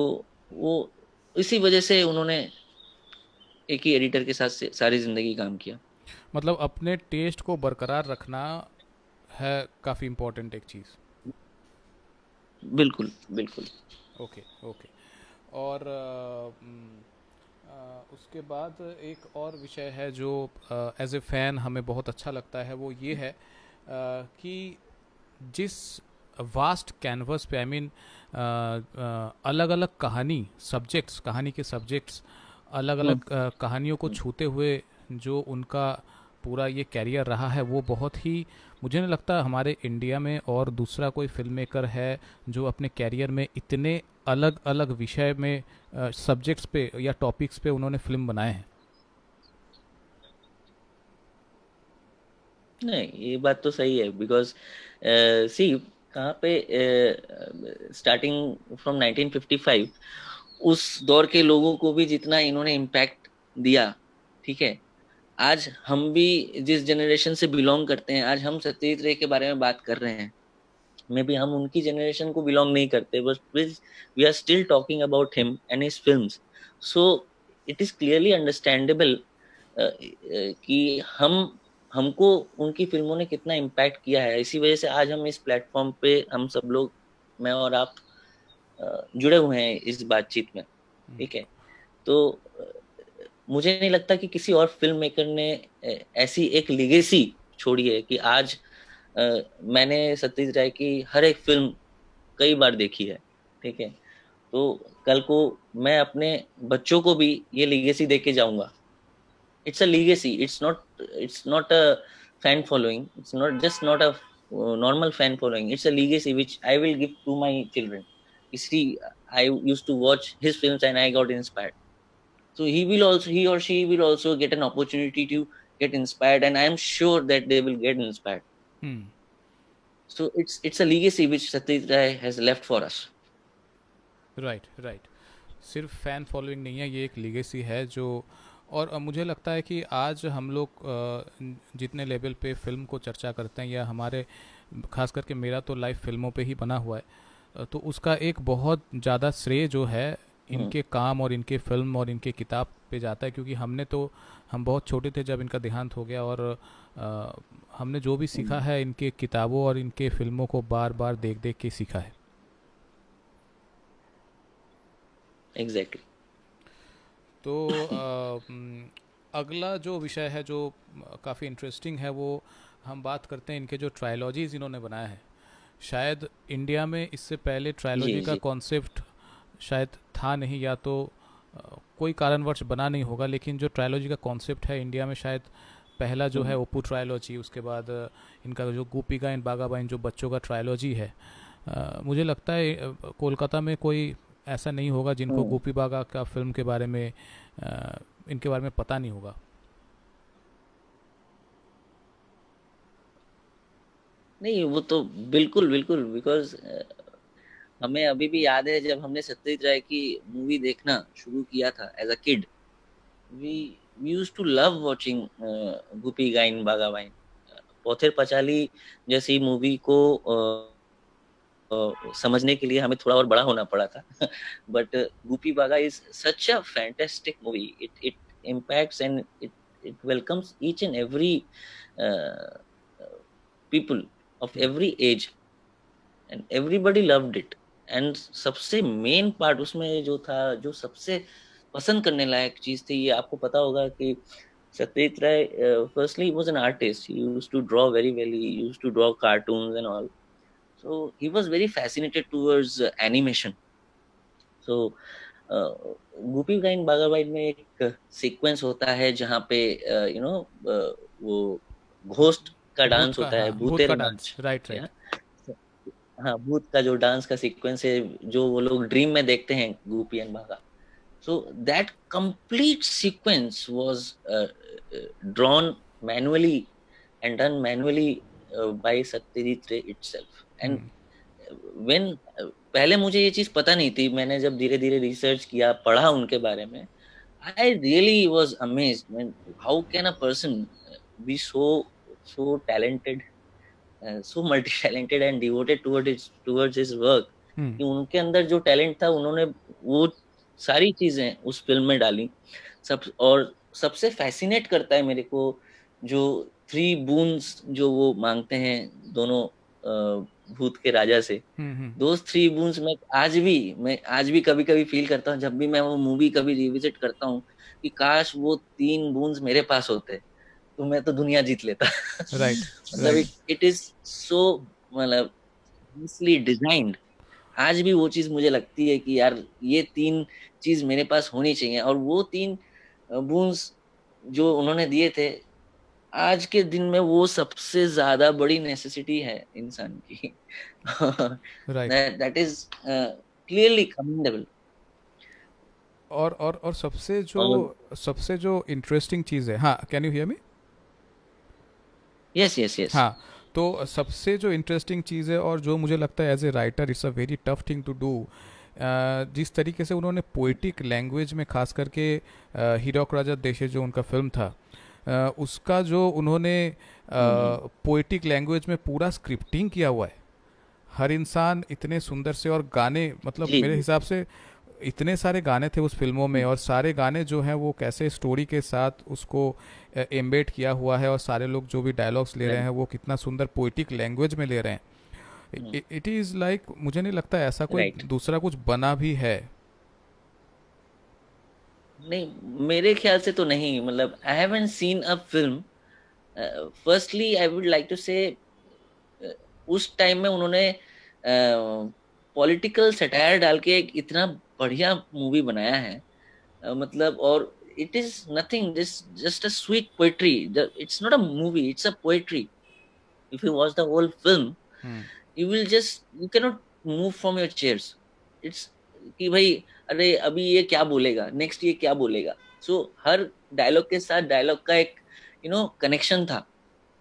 वो इसी वजह से उन्होंने एक ही एडिटर के साथ से सारी ज़िंदगी काम किया। मतलब अपने टेस्ट को बरकरार रखना है काफ़ी इम्पोर्टेंट एक चीज़। बिल्कुल बिल्कुल। ओके ओके और आ, आ, उसके बाद एक और विषय है जो एज ए फ़ैन हमें बहुत अच्छा लगता है वो ये है कि जिस वास्ट कैनवस पे आई I मीन mean, अलग अलग कहानी सब्जेक्ट्स कहानी के सब्जेक्ट्स अलग अलग कहानियों को छूते हुए जो उनका पूरा ये कैरियर रहा है वो बहुत ही मुझे नहीं लगता हमारे इंडिया में और दूसरा कोई फ़िल्म मेकर है जो अपने कैरियर में इतने अलग अलग विषय में सब्जेक्ट्स पे या टॉपिक्स पे उन्होंने फ़िल्म बनाए हैं। नहीं, ये बात तो सही है बिकॉज़ सी कहाँ पे स्टार्टिंग फ्रॉम 1955 उस दौर के लोगों को भी जितना इन्होंने इम्पैक्ट दिया, ठीक है? आज हम भी जिस जनरेशन से बिलोंग करते हैं, आज हम सत्यजीत रे के बारे में बात कर रहे हैं, मे बी हम उनकी जनरेशन को बिलोंग नहीं करते but please we are still talking about him and his film so it is clearly understandable कि हम हमको उनकी फ़िल्मों ने कितना इम्पैक्ट किया है। इसी वजह से आज हम इस प्लेटफॉर्म पे हम सब लोग मैं और आप जुड़े हुए हैं इस बातचीत में। हम्म। ठीक है? तो मुझे नहीं लगता कि किसी और फ़िल्म मेकर ने ऐसी एक लिगेसी छोड़ी है कि आज आ, मैंने सत्यजीत राय की हर एक फ़िल्म कई बार देखी है। ठीक है? तो कल को मैं अपने बच्चों को भी ये लिगेसी दे के जाऊँगा। It's a legacy it's not it's not a fan following it's not just not a normal fan following it's a legacy which i will give to my children you see i used to watch his films and i got inspired so he will also he or she will also get an opportunity to get inspired and i am sure that they will get inspired hmm. so it's it's a legacy which satyajit ray has left for us right right सिर्फ fan following नहीं है ये एक legacy है जो और मुझे लगता है कि आज हम लोग जितने लेवल पे फ़िल्म को चर्चा करते हैं या हमारे खास करके मेरा तो लाइव फ़िल्मों पे ही बना हुआ है तो उसका एक बहुत ज़्यादा श्रेय जो है हम्म। इनके काम और इनके फ़िल्म और इनके किताब पे जाता है क्योंकि हमने तो हम बहुत छोटे थे जब इनका देहांत हो गया और आ, हमने जो भी सीखा हम्म। है इनके किताबों और इनके फ़िल्मों को बार बार देख देख के सीखा है एग्जैक्टली तो आ, अगला जो विषय है जो काफ़ी इंटरेस्टिंग है वो हम बात करते हैं इनके जो ट्रायलॉजीज इन्होंने बनाया है। शायद इंडिया में इससे पहले ट्रायलॉजी का कॉन्सेप्ट शायद था नहीं या तो आ, कोई कारणवश बना नहीं होगा लेकिन जो ट्रायलॉजी का कॉन्सेप्ट है इंडिया में शायद पहला जो है ओपू ट्रायलॉजी उसके बाद इनका जो गोपीगा इन बागाबाइन जो बच्चों का ट्रायलॉजी है। आ, मुझे लगता है कोलकाता में कोई ऐसा नहीं होगा जिनको हम्म। गोपी बागा का फ़िल्म के बारे में आ, इनके बारे में पता नहीं होगा नहीं वो तो बिल्कुल बिल्कुल बिकॉज़ हमें अभी भी याद है जब हमने सत्यजीत राय की मूवी देखना शुरू किया था as a kid we use to love watching Goopy Gyne Bagha Byne Pather Panchali जैसी मूवी को uh, समझने के लिए हमें थोड़ा और बड़ा होना पड़ा था। But Goopy Bagha is such a fantastic movie it it impacts and it it welcomes each and every people of every age and everybody loved it and सबसे मेन पार्ट उसमें जो था, जो सबसे पसंद करने लायक चीज़ थी, ये आपको पता होगा कि Satyajit Ray firstly was an artist used to draw very well used to draw cartoons and all so he was very fascinated towards uh, animation so uh, गुपी गाइन बागाबाइट में एक सीक्वेंस होता है जहाँ पे यू नो वो घोस्ट का डांस होता है भूत का डांस राइट राइट हाँ भूत का जो डांस का सीक्वेंस है जो वो लोग ड्रीम में देखते हैं Goopy and Bagha so that complete sequence was uh, drawn manually and done manually uh, by Satyajit Ray itself and when पहले मुझे ये चीज़ पता नहीं थी मैंने जब धीरे धीरे रिसर्च किया पढ़ा उनके बारे में I really was amaze how can a person be so so talented so multi talented and devoted towards towards his work कि उनके अंदर जो टैलेंट था उन्होंने वो सारी चीज़ें उस फ़िल्म में डाली। सब और सबसे फैसिनेट करता है मेरे को जो थ्री बूंस जो वो मांगते हैं दोनों भूत के राजा से। दोस्त थ्री बूंस में आज भी मैं आज भी कभी कभी फील करता हूँ जब भी मैं वो मूवी कभी रिविजिट करता हूँ कि काश वो तीन बूंस मेरे पास होते तो मैं तो दुनिया जीत लेता। राइट <laughs> मतलब इट इज़ सो मतलब डिजाइंड आज भी वो चीज़ मुझे लगती है कि यार ये तीन चीज़ मेरे पास होनी चाहिए और वो तीन बूंस जो उन्होंने दिए थे आज के दिन में वो सबसे ज़्यादा बड़ी नेसेसिटी है इंसान की। दैट इज़ क्लियरली कमेंडेबल और और और सबसे जो और, सबसे जो इंटरेस्टिंग चीज़ है हाँ can you hear me yes yes yes हाँ तो सबसे जो इंटरेस्टिंग चीज़ है और जो मुझे लगता है as a writer it's a very tough thing to do जिस तरीके से उन्होंने पोइटिक लैंग्वेज में खास करके हीरोक राजा देशे जो उनका फ़िल्म था उसका जो उन्होंने पोइटिक लैंग्वेज में पूरा स्क्रिप्टिंग किया हुआ है। हर इंसान इतने सुंदर से और गाने मतलब मेरे हिसाब से इतने सारे गाने थे उस फ़िल्मों में और सारे गाने जो हैं वो कैसे स्टोरी के साथ उसको एम्बेड किया हुआ है और सारे लोग जो भी डायलॉग्स ले रहे हैं वो कितना सुंदर पोइटिक लैंग्वेज में ले रहे हैं। इट इज़ लाइक मुझे नहीं लगता ऐसा कोई दूसरा कुछ बना भी है। नहीं मेरे ख्याल से तो नहीं मतलब I have an seen a film firstly I would like to say उस टाइम में उन्होंने पॉलिटिकल uh, सटायर डाल के एक इतना बढ़िया मूवी बनाया है. Uh, मतलब और it is nothing this just a sweet poetry it's not a movie it's a poetry if you was the whole film you will just you cannot move from your chair it's कि भाई अरे अभी ये क्या बोलेगा? Next ये क्या बोलेगा? सो so, हर डायलॉग के साथ डायलॉग का एक यू नो कनेक्शन था।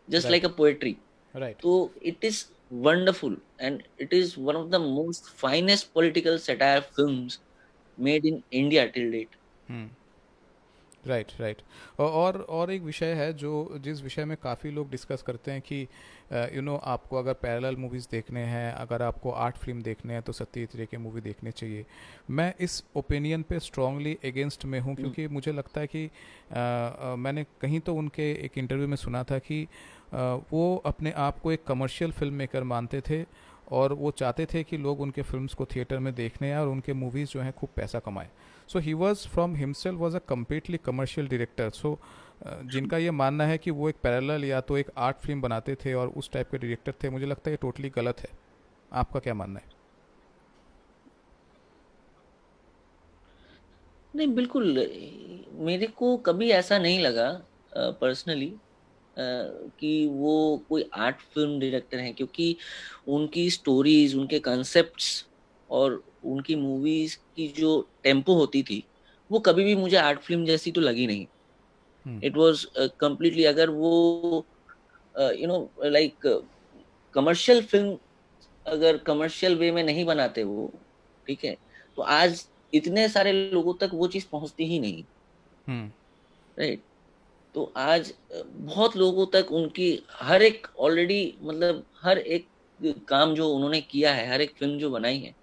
जस्ट लाइक अ पोएट्री तो it is wonderful and it is one of the most finest political satire film made in India till date Hmm. Right right और और एक विषय है जो जिस विषय में काफ़ी लोग डिस्कस करते हैं कि यू नो आपको अगर पैरेलल मूवीज़ देखने हैं अगर आपको आर्ट फ़िल्म देखने हैं तो सत्य तरह के मूवी देखने चाहिए मैं इस ओपिनियन पे स्ट्रांगली अगेंस्ट में हूँ क्योंकि हम्म। मुझे लगता है कि आ, आ, मैंने कहीं तो उनके एक इंटरव्यू में सुना था कि आ, वो अपने आप को एक कमर्शियल फ़िल्म मेकर मानते थे और वो चाहते थे कि लोग उनके फिल्म्स को थिएटर में देखने और उनके मूवीज़ जो हैं खूब पैसा कमाएँ so he was from himself was a completely commercial director so जिनका ये मानना है कि वो एक पैरेलल या तो एक आर्ट फ़िल्म बनाते थे और उस टाइप के डायरेक्टर थे, मुझे लगता है ये टोटली गलत है। आपका क्या मानना है? नहीं, बिल्कुल, मेरे को कभी ऐसा नहीं लगा पर्सनली कि वो कोई आर्ट फ़िल्म डायरेक्टर हैं, क्योंकि उनकी स्टोरीज उनके कॉन्सेप्ट्स और उनकी मूवीज़ की जो टेंपो होती थी वो कभी भी मुझे आर्ट फ़िल्म जैसी तो लगी नहीं। इट वॉज़ कम्प्लीटली अगर वो you know like commercial film अगर कमर्शियल वे में नहीं बनाते वो ठीक है तो आज इतने सारे लोगों तक वो चीज़ पहुँचती ही नहीं। Right right? तो आज बहुत लोगों तक उनकी हर एक ऑलरेडी मतलब हर एक काम जो उन्होंने किया है हर एक फ़िल्म जो बनाई है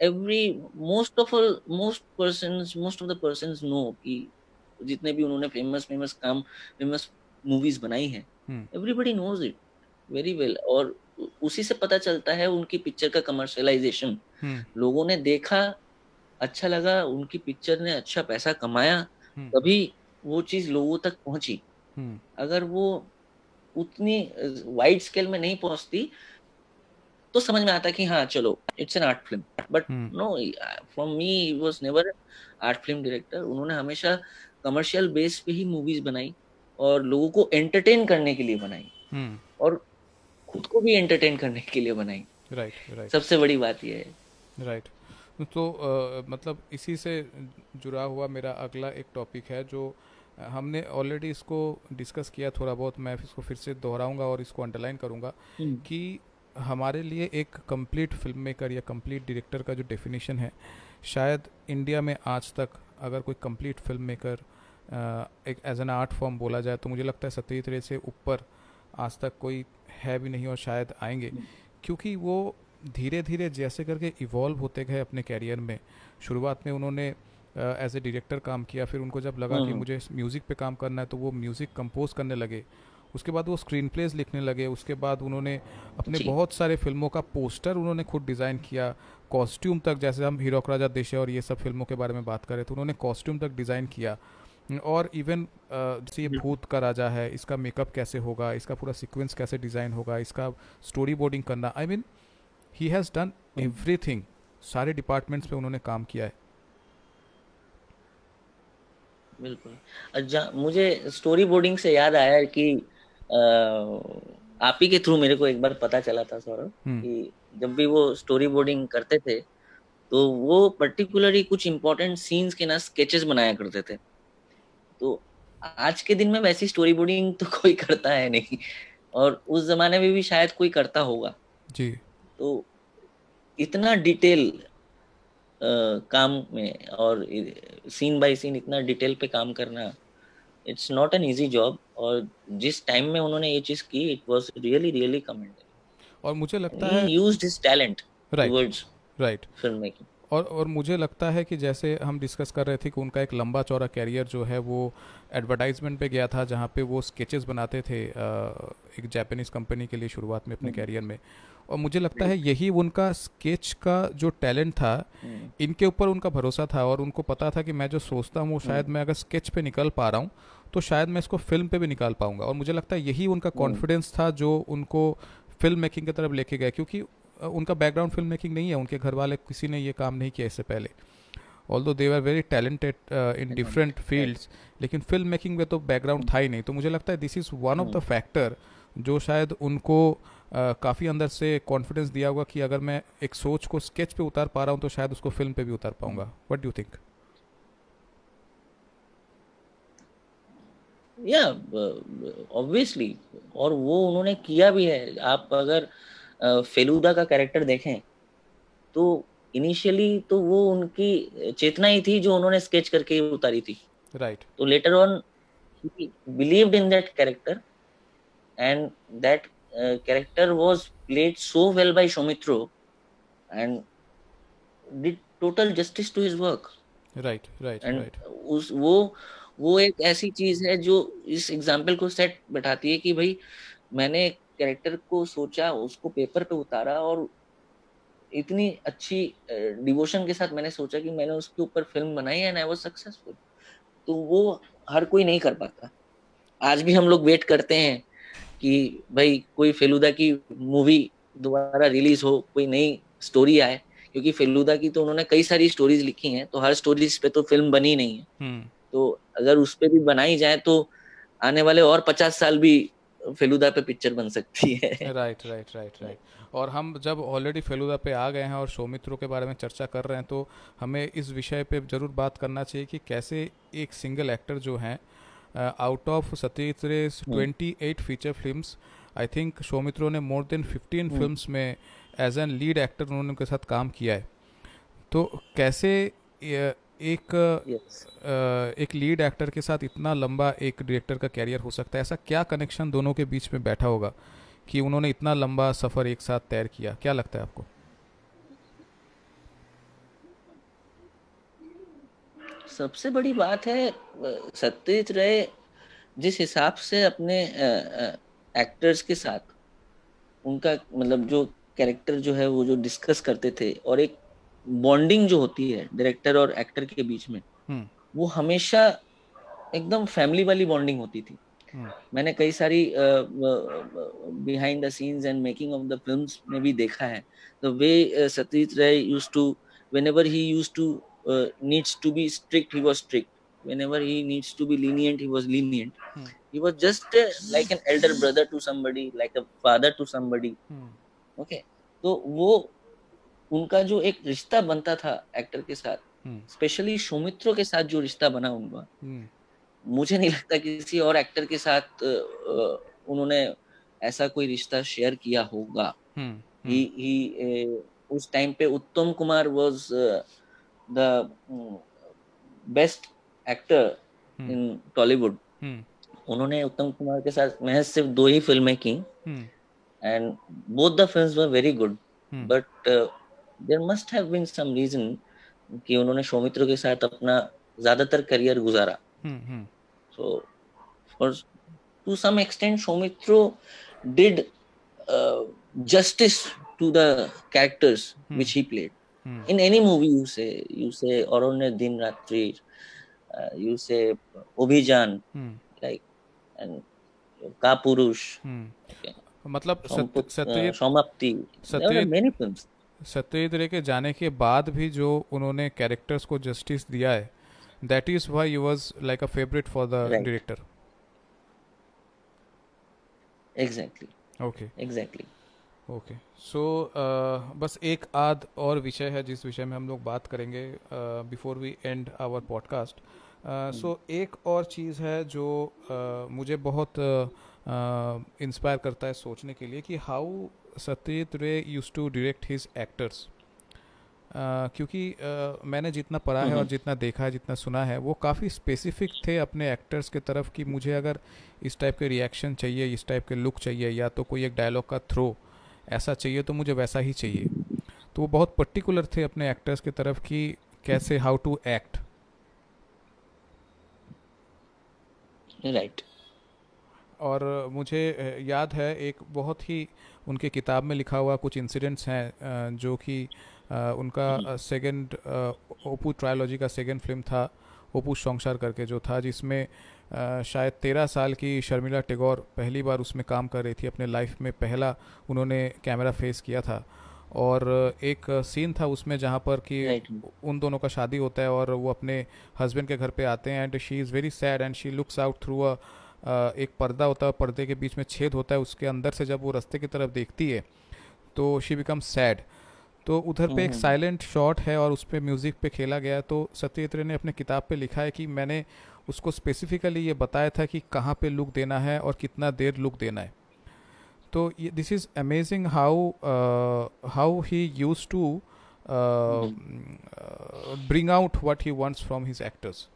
every most of most person most of the person know कि जितने भी उन्होंने फ़ेमस फ़ेमस काम फ़ेमस मूवीज़ बनाई है everybody knows it very well और उसी से पता चलता है उनकी पिक्चर का कमर्शलाइजेशन लोगों ने देखा अच्छा लगा उनकी पिक्चर ने अच्छा पैसा कमाया तभी वो चीज़ लोगों तक पहुँची। हम्म। अगर वो उतनी वाइड स्केल में नहीं पहुँचती तो समझ में आता कि हाँ चलो it's an art film but no from me was never art film director उन्होंने हमेशा कमर्शियल बेस पे ही मूवीज़ बनाई और लोगों को एंटरटेन करने के लिए बनाई हम्म। और खुद को भी एंटरटेन करने के लिए बनाई राइट right, right. सबसे बड़ी बात यह है राइट right. तो आ, मतलब इसी से जुड़ा हुआ मेरा अगला एक टॉपिक है जो हमने ऑलरेडी इसको डिस्कस किया थोड़ा बहुत मैं इसको फिर से दोहराऊँगा और इसको अंडरलाइन करूँगा हम्म। कि हमारे लिए एक कंप्लीट फ़िल्म मेकर या कंप्लीट डायरेक्टर का जो डेफिनेशन है शायद इंडिया में आज तक अगर कोई कंप्लीट फ़िल्म मेकर एक एज एन आर्ट फॉर्म बोला जाए तो मुझे लगता है सत्य तरह से ऊपर आज तक कोई है भी नहीं और शायद आएँगे। क्योंकि वो धीरे धीरे जैसे करके इवॉल्व होते गए अपने कैरियर में शुरुआत में उन्होंने एज ए डायरेक्टर काम किया फिर उनको जब लगा कि हम्म। मुझे म्यूज़िक पे काम करना है तो वो म्यूज़िक कंपोज करने लगे उसके बाद वो स्क्रीन प्लेज लिखने लगे उसके बाद उन्होंने अपने बहुत सारे फ़िल्मों का पोस्टर उन्होंने खुद डिज़ाइन किया कॉस्ट्यूम तक जैसे हम हीरो राजा देशे और ये सब फ़िल्मों के बारे में बात करें तो उन्होंने कॉस्ट्यूम तक डिज़ाइन किया। और इवन जैसे ये भूत का राजा है इसका मेकअप कैसे होगा इसका पूरा सीक्वेंस कैसे डिज़ाइन होगा इसका स्टोरी बोर्डिंग करना I mean he has done everything सारे डिपार्टमेंट्स पे उन्होंने काम किया है। बिल्कुल। अच्छा मुझे स्टोरी बोर्डिंग से याद आया कि आप ही के थ्रू मेरे को एक बार पता चला था सौरभ हम्म। कि जब भी वो स्टोरी बोर्डिंग करते थे तो वो पर्टिकुलरली कुछ इंपॉर्टेंट सीन्स के ना स्केचेस बनाया करते थे। तो आज के दिन में वैसी स्टोरी बोर्डिंग तो <laughs> कोई करता है नहीं और उस जमाने में भी शायद कोई करता होगा। जी। तो इतना डिटेल काम में और सीन बाय सीन इतना डिटेल पे काम करना it's not an easy job और जिस टाइम में उन्होंने ये चीज़ की it was really really commendable और मुझे लगता है used his talent towards right film making और और मुझे लगता है कि जैसे हम डिस्कस कर रहे थे कि उनका एक लंबा चौड़ा कैरियर जो है वो एडवर्टाइजमेंट पे गया था जहाँ पे वो स्केचेस बनाते थे एक जापानीज़ कंपनी के लिए शुरुआत में अपने कैरियर हम्म। में और मुझे लगता है यही उनका स्केच का जो टैलेंट था हम्म। इनके ऊपर उनका भरोसा था और उनको पता था कि मैं जो सोचता हूँ वो शायद हम्म। मैं अगर स्केच पे निकल पा रहा हूँ तो शायद मैं इसको फ़िल्म पे भी निकाल पाऊँगा। और मुझे लगता है यही उनका कॉन्फिडेंस था जो उनको फ़िल्म मेकिंग की तरफ़ लेके गया क्योंकि उनका बैकग्राउंड फ़िल्म मेकिंग नहीं है उनके घर वाले किसी ने ये काम नहीं किया इससे पहले। Although they are very talented in different fields लेकिन फ़िल्म मेकिंग में तो बैकग्राउंड था ही नहीं। तो मुझे लगता है this is one of the factor जो शायद उनको uh, काफ़ी अंदर से कॉन्फिडेंस दिया होगा कि अगर मैं एक सोच को स्केच पे उतार पा रहा हूँ तो शायद उसको फ़िल्म पे भी उतार पाऊँगा। वट डू थिंक या ऑब्वियसली और वो उन्होंने किया भी है। आप अगर फेलूदा का कैरेक्टर देखें तो इनिशियली तो वो उनकी चेतना ही थी जो उन्होंने स्केच करके उतारी थी। Right right. तो later on believed in that character and that character was played so well by Soumitra and did total justice to his work right right right उस वो वो एक ऐसी चीज़ है जो इस एग्ज़ाम्पल को सेट बैठाती है कि भाई मैंने कैरेक्टर को सोचा उसको पेपर पे उतारा और इतनी अच्छी डिवोशन के साथ मैंने सोचा कि मैंने उसके ऊपर फ़िल्म बनाई एंड आई वाज सक्सेसफुल तो वो हर कोई नहीं कर पाता। आज भी हम लोग वेट करते हैं कि भाई कोई फेलुदा की मूवी दोबारा रिलीज़ हो कोई नई स्टोरी आए क्योंकि फेलुदा की तो उन्होंने कई सारी स्टोरीज लिखी हैं तो हर स्टोरीज पे तो फ़िल्म बनी नहीं है। हम्म। तो अगर उस पर भी बनाई जाए तो आने वाले और पचास साल भी फेलुदा पे पिक्चर बन सकती है। राइट राइट राइट राइट और हम जब ऑलरेडी फेलुदा पे आ गए हैं और शोमित्रो के बारे में चर्चा कर रहे हैं तो हमें इस विषय पे ज़रूर बात करना चाहिए कि कैसे एक सिंगल एक्टर जो हैं out of Satyajit Ray's twenty eight feature film I think Soumitra ने मोर देन फिफ्टीन फ़िल्म में एज एन लीड एक्टर उन्होंने उनके साथ काम किया है। तो कैसे एक yes. एक लीड एक्टर के साथ इतना लंबा एक डायरेक्टर का कैरियर हो सकता है ऐसा क्या कनेक्शन दोनों के बीच में बैठा होगा कि उन्होंने इतना लंबा सफ़र एक साथ तैर किया क्या लगता है आपको सबसे बड़ी बात है सत्यजीत रे जिस हिसाब से अपने एक्टर्स के साथ उनका मतलब जो कैरेक्टर जो है वो जो डिस्कस करते थे और एक बॉन्डिंग जो होती है डायरेक्टर और एक्टर के बीच में हम्म। वो हमेशा एकदम फैमिली वाली बॉन्डिंग होती थी। हम्म। मैंने कई सारी behind the scenes and making of the film में भी देखा है। The way Satyajit Ray used to whenever he used to needs to be strict he was strict whenever he needs to be lenient he was lenient he was just like an elder brother to somebody like a father to somebody okay तो वो उनका जो एक रिश्ता बनता था actor के साथ स्पेशली हम्म। सौमित्रों के साथ जो रिश्ता बना उनका हम्म। मुझे नहीं लगता किसी और एक्टर के साथ उन्होंने ऐसा कोई रिश्ता शेयर किया होगा। हम्म, ही ही उस टाइम पे Uttam Kumar was the best actor in Tollywood उन्होंने उत्तम कुमार के साथ महज सिर्फ़ दो ही फ़िल्में की। And both the films were very good but there must have been some reason कि उन्होंने सौमित्र के साथ अपना ज़्यादातर करियर गुजारा so for to some extent Soumitra did justice to the characters hmm. which he played hmm. in any movie you say you say Aronya Din Ratri uh, you say Obhijan hmm. like and Kapurush hmm. okay. मतलब सत्य समाप्ति सत्य many films Satyajit रे के जाने के बाद भी जो उन्होंने कैरेक्टर्स को जस्टिस दिया है that is why you was like a favourite for the director exactly okay exactly okay so बस एक आध और विषय है जिस विषय में हम लोग बात करेंगे before we end our podcast so एक और चीज़ है जो uh, मुझे बहुत इंस्पायर uh, करता है सोचने के लिए कि how Satyajit Ray used to direct his actors क्योंकि uh, मैंने जितना पढ़ा है और जितना देखा है जितना सुना है वो काफ़ी स्पेसिफिक थे अपने एक्टर्स के तरफ़ कि मुझे अगर इस टाइप के रिएक्शन चाहिए इस टाइप के लुक चाहिए या तो कोई एक डायलॉग का थ्रो ऐसा चाहिए तो मुझे वैसा ही चाहिए। तो वो बहुत पर्टिकुलर थे अपने एक्टर्स की तरफ़ कि कैसे हाउ टू एक्ट राइट और मुझे याद है एक बहुत ही उनके किताब में लिखा हुआ कुछ इंसिडेंट्स हैं जो कि उनका सेकंड ओपू ट्रायोलॉजी का सेकंड फ़िल्म था ओपू संसार करके जो था जिसमें शायद तेरह साल की शर्मिला टेगोर पहली बार उसमें काम कर रही थी अपने लाइफ में पहला उन्होंने कैमरा फेस किया था। और एक सीन था उसमें जहाँ पर कि उन दोनों का शादी होता है और वो अपने हस्बैंड के घर पे आते हैं and she is very sad and she looks out through a एक पर्दा होता है पर्दे के बीच में छेद होता है उसके अंदर से जब वो रास्ते की तरफ़ देखती है तो शी बिकम सैड तो उधर पे एक साइलेंट हम्म। शॉट है और उस पर म्यूज़िक पे खेला गया तो सत्यजित ने अपने किताब पे लिखा है कि मैंने उसको स्पेसिफिकली ये बताया था कि कहाँ पे लुक देना है और कितना देर लुक देना है। तो ये this is amazing how how he used to bring out what he wants from his actors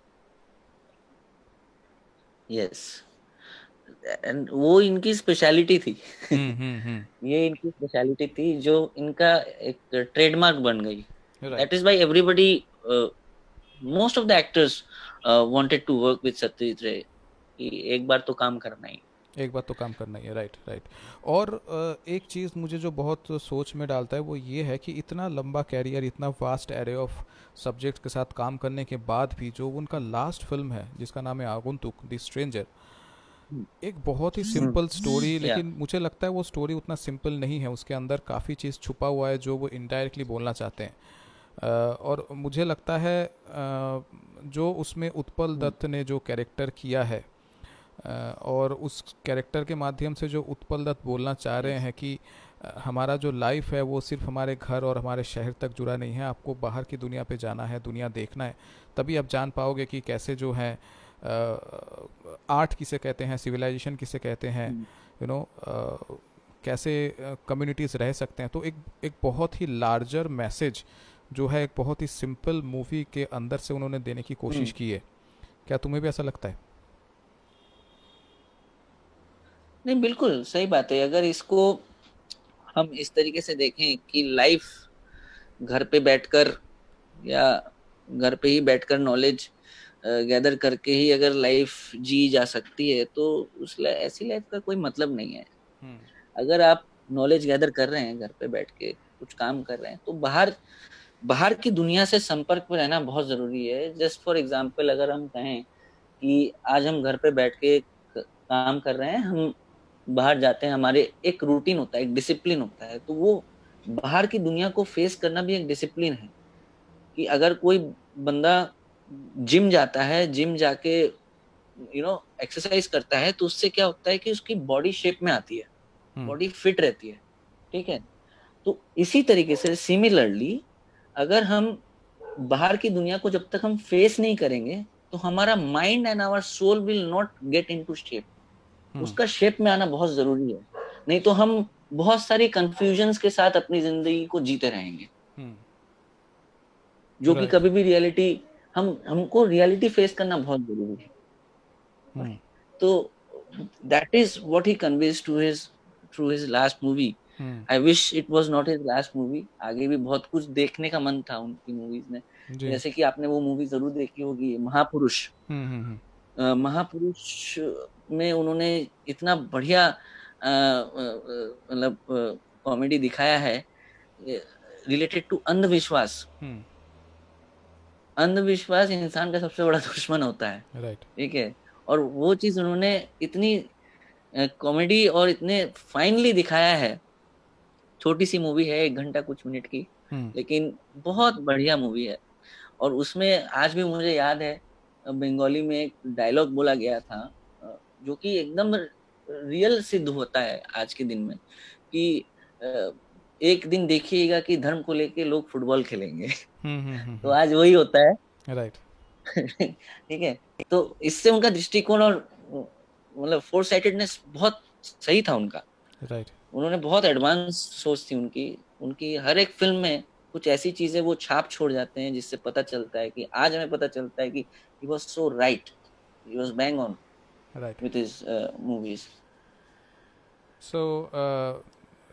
yes वो इनकी स्पेशलिटी थी। हम्म, हम्म, हम्म। ये इनकी स्पेशलिटी थी जो इनका एक ट्रेडमार्क बन गई। That is by everybody most of the actors wanted to work with Satyajit Ray एक बार तो काम करना ही। एक बार तो काम करना ही है राइट राइट और एक चीज़ मुझे जो बहुत सोच में डालता है वो ये है कि इतना लंबा कैरियर इतना वास्ट एरे ऑफ़ सब्जेक्ट के साथ काम करने के बाद भी जो उनका लास्ट फ़िल्म है जिसका नाम है आगुंतुक द स्ट्रेंजर एक बहुत ही सिंपल स्टोरी लेकिन मुझे लगता है वो स्टोरी उतना सिंपल नहीं है। उसके अंदर काफ़ी चीज़ छुपा हुआ है जो वो इनडायरेक्टली बोलना चाहते हैं। और मुझे लगता है जो उसमें उत्पल हम्म। दत्त ने जो कैरेक्टर किया है और उस कैरेक्टर के माध्यम से जो उत्पल दत्त बोलना चाह रहे हैं कि हमारा जो लाइफ है वो सिर्फ़ हमारे घर और हमारे शहर तक जुड़ा नहीं है। आपको बाहर की दुनिया पे जाना है दुनिया देखना है। तभी आप जान पाओगे कि कैसे जो है आर्ट किसे कहते हैं सिविलाइजेशन किसे कहते हैं यू नो कैसे कम्युनिटीज़ रह सकते हैं। तो एक एक बहुत ही लार्जर मैसेज जो है एक बहुत ही सिंपल मूवी के अंदर से उन्होंने देने की कोशिश हम्म। की है। क्या तुम्हें भी ऐसा लगता है? नहीं बिल्कुल सही बात है। अगर इसको हम इस तरीके से देखें कि लाइफ घर पे बैठकर या घर पे ही बैठकर नॉलेज गैदर करके ही अगर लाइफ जी जा सकती है तो उस ला, ऐसी लाइफ का कोई मतलब नहीं है। हम्म। अगर आप नॉलेज गैदर कर रहे हैं घर पे बैठ के कुछ काम कर रहे हैं तो बाहर बाहर की दुनिया से संपर्क में रहना बहुत ज़रूरी है। जस्ट फॉर एग्ज़ाम्पल अगर हम कहें कि आज हम घर पे बैठ के काम कर रहे हैं हम बाहर जाते हैं हमारे एक रूटीन होता है एक डिसिप्लिन होता है तो वो बाहर की दुनिया को फेस करना भी एक डिसिप्लिन है। कि अगर कोई बंदा जिम जाता है जिम जाके यू नो एक्सरसाइज करता है तो उससे क्या होता है कि उसकी बॉडी शेप में आती है। बॉडी हम्म। फिट रहती है ठीक है? तो इसी तरीके से सिमिलरली अगर हम बाहर की दुनिया को जब तक हम फेस नहीं करेंगे तो हमारा mind and our soul will not get into shape उसका शेप में आना बहुत ज़रूरी है। नहीं तो हम बहुत सारी कंफ्यूजन के साथ अपनी ज़िंदगी को जीते रहेंगे। हम्म। जो कि कभी भी रियलिटी हम हमको रियलिटी फेस करना बहुत ज़रूरी है। Hmm. तो that is what he conveys to his through his last movie I wish it was not his last movie आगे भी बहुत कुछ देखने का मन था उनकी मूवीज़ में। जैसे कि आपने वो मूवी ज़रूर देखी होगी महापुरुष। Hmm, महापुरुष में उन्होंने इतना बढ़िया मतलब कॉमेडी दिखाया है रिलेटेड टू अंधविश्वास। अंधविश्वास इंसान का सबसे बड़ा <laughs> दुश्मन होता है। राइट ठीक है? और वो चीज़ उन्होंने इतनी कॉमेडी और इतने फाइनली दिखाया है। छोटी सी मूवी है एक घंटा कुछ मिनट की। हम्म। लेकिन बहुत बढ़िया मूवी है। और उसमें आज भी मुझे याद है बंगाली में एक डायलॉग बोला गया था जो कि एकदम रियल सिद्ध होता है आज के दिन में कि एक दिन देखिएगा कि धर्म को लेके लोग फुटबॉल खेलेंगे। हम्म, हम्म, हम्म, तो आज वही होता है। राइट ठीक है? तो इससे उनका दृष्टिकोण और मतलब फोर साइटेडनेस बहुत सही था उनका। राइट उन्होंने बहुत एडवांस सोच थी उनकी। उनकी हर एक फ़िल्म में कुछ ऐसी चीज़ें वो छाप छोड़ जाते हैं जिससे पता चलता है कि आज हमें पता चलता है कि he was so right he was bang on right with his movies so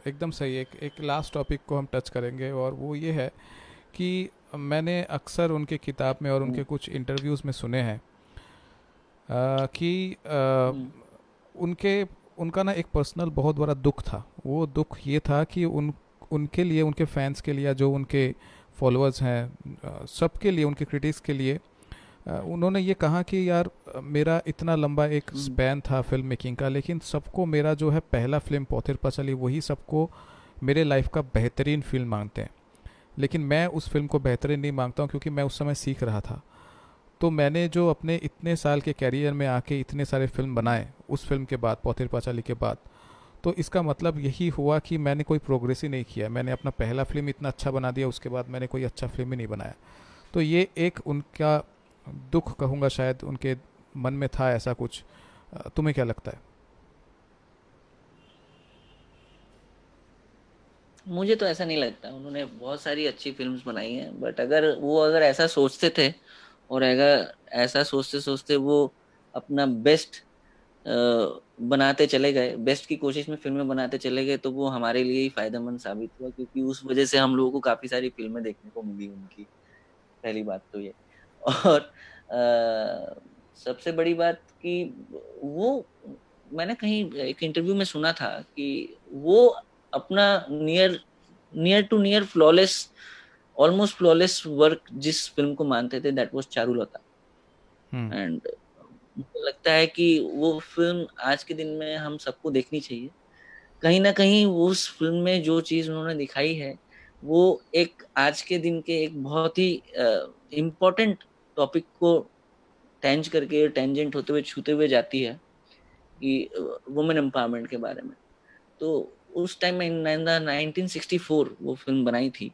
एकदम सही एक एक लास्ट टॉपिक को हम टच करेंगे और वो ये है कि मैंने अक्सर उनके किताब में और उनके हम्म। कुछ इंटरव्यूज़ में सुने हैं कि अ, हम्म, उनके उनका ना एक पर्सनल बहुत बड़ा दुख था वो दुख ये था कि उन उनके लिए उनके फैंस के लिए जो उनके फॉलोअर्स हैं सबके लिए उनके क्रिटिक्स के लिए उन्होंने ये कहा कि यार मेरा इतना लंबा एक हम्म। स्पैन था फ़िल्म मेकिंग का लेकिन सबको मेरा जो है पहला फ़िल्म पौथिर पचली वही सबको मेरे लाइफ का बेहतरीन फ़िल्म मांगते हैं। लेकिन मैं उस फ़िल्म को बेहतरीन नहीं माँगता हूँ क्योंकि मैं उस समय सीख रहा था। तो मैंने जो अपने इतने साल के कैरियर में आके इतने सारे फ़िल्म बनाए उस फ़िल्म के बाद पौथिर पाचाली के बाद तो इसका मतलब यही हुआ कि मैंने कोई प्रोग्रेस ही नहीं किया। मैंने अपना पहला फ़िल्म इतना अच्छा बना दिया उसके बाद मैंने कोई अच्छा फ़िल्म ही नहीं बनाया। तो ये एक उनका दुख कहूँगा शायद उनके मन में था ऐसा कुछ। तुम्हें क्या लगता है? मुझे तो ऐसा नहीं लगता। उन्होंने बहुत सारी अच्छी फिल्म्स बनाई हैं बट अगर वो अगर ऐसा सोचते थे और अगर ऐसा सोचते सोचते वो अपना बेस्ट बनाते चले गए बेस्ट की कोशिश में फ़िल्में बनाते चले गए तो वो हमारे लिए ही फ़ायदेमंद साबित हुआ, क्योंकि उस वजह से हम लोगों को काफ़ी सारी फ़िल्में देखने को मिली उनकी। पहली बात तो ये। और अ, सबसे बड़ी बात कि वो मैंने कहीं एक इंटरव्यू में सुना था कि वो अपना near near to near flawless almost flawless work जिस फ़िल्म को मानते थे दैट वाज चारुलता एंड मुझे लगता है कि वो फ़िल्म आज के दिन में हम सबको देखनी चाहिए। कहीं ना कहीं उस फ़िल्म में जो चीज़ उन्होंने दिखाई है वो एक आज के दिन के एक बहुत ही इम्पोर्टेंट टॉपिक को टेंज करके टेंजेंट होते हुए, छूते हुए जाती है कि वुमेन एम्पावरमेंट के बारे में। तो उस टाइम में नाइनटीन सिक्सटी फोर वो फ़िल्म बनाई थी।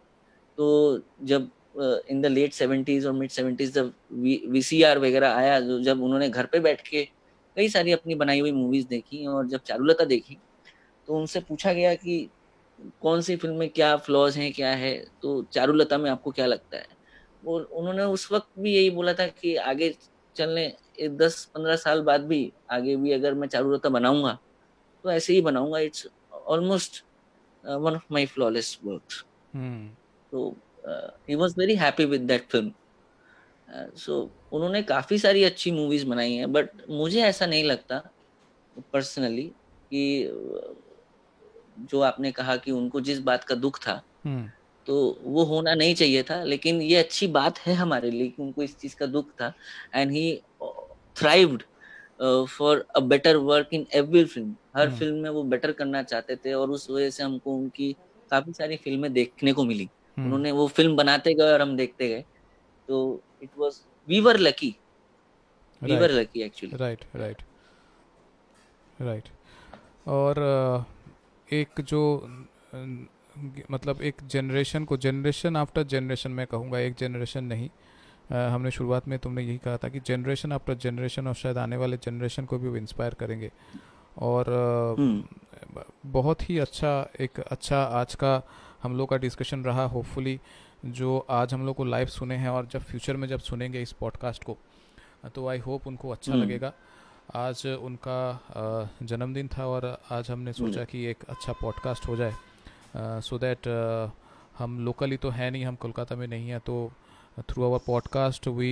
तो जब इन द लेट सेवेंटीज और मिड सेवेंटीज जब वीसीआर वगैरह आया, जो जब उन्होंने घर पे बैठ के कई सारी अपनी बनाई हुई मूवीज़ देखी और जब चारुलता देखी तो उनसे पूछा गया कि कौन सी फ़िल्म में क्या फ्लॉज हैं क्या है तो चारुलता में आपको क्या लगता है? और उन्होंने उस वक्त भी यही बोला था कि आगे चलने दस पंद्रह साल बाद भी आगे भी अगर मैं चारुलता बनाऊँगा तो ऐसे ही बनाऊँगा। It's almost one of my flawless work तो he was very happy with that film so उन्होंने काफ़ी सारी अच्छी मूवीज़ बनाई हैं बट मुझे ऐसा नहीं लगता पर्सनली कि uh, जो आपने कहा कि उनको जिस बात का दुख था हम्म। तो वो होना नहीं चाहिए था लेकिन ये अच्छी बात है हमारे लिए कि उनको इस चीज़ का दुख था। And he thrived for a better work in every film हर हम्म। फ़िल्म में वो बेटर करना चाहते थे और उस वजह से हमको उनकी काफ़ी सारी फ़िल्में देखने को मिली। हम्म। उन्होंने वो फ़िल्म बनाते गए और हम देखते गए। तो it was we were lucky we were lucky actually right right right और अ, एक जो मतलब एक जनरेशन को जनरेशन आफ्टर जनरेशन मैं कहूँगा एक जनरेशन नहीं। अ, हमने शुरुआत में तुमने यही कहा था कि जनरेशन आफ्टर जनरेशन और शायद आने वाले जनरेशन को भी वो इंस्पायर करेंगे। और अ, हम्म। बहुत ही अच्छा एक अच्छा आज का हम लोग का डिस्कशन रहा होपफुली जो आज हम लोग को लाइव सुने हैं और जब फ्यूचर में जब सुनेंगे इस पॉडकास्ट को तो आई होप उनको अच्छा हम्म। लगेगा। आज उनका जन्मदिन था और आज हमने सोचा हम्म कि एक अच्छा पॉडकास्ट हो जाए सो दैट हम लोकली तो है नहीं हम कोलकाता में नहीं है तो थ्रू आवर पॉडकास्ट वी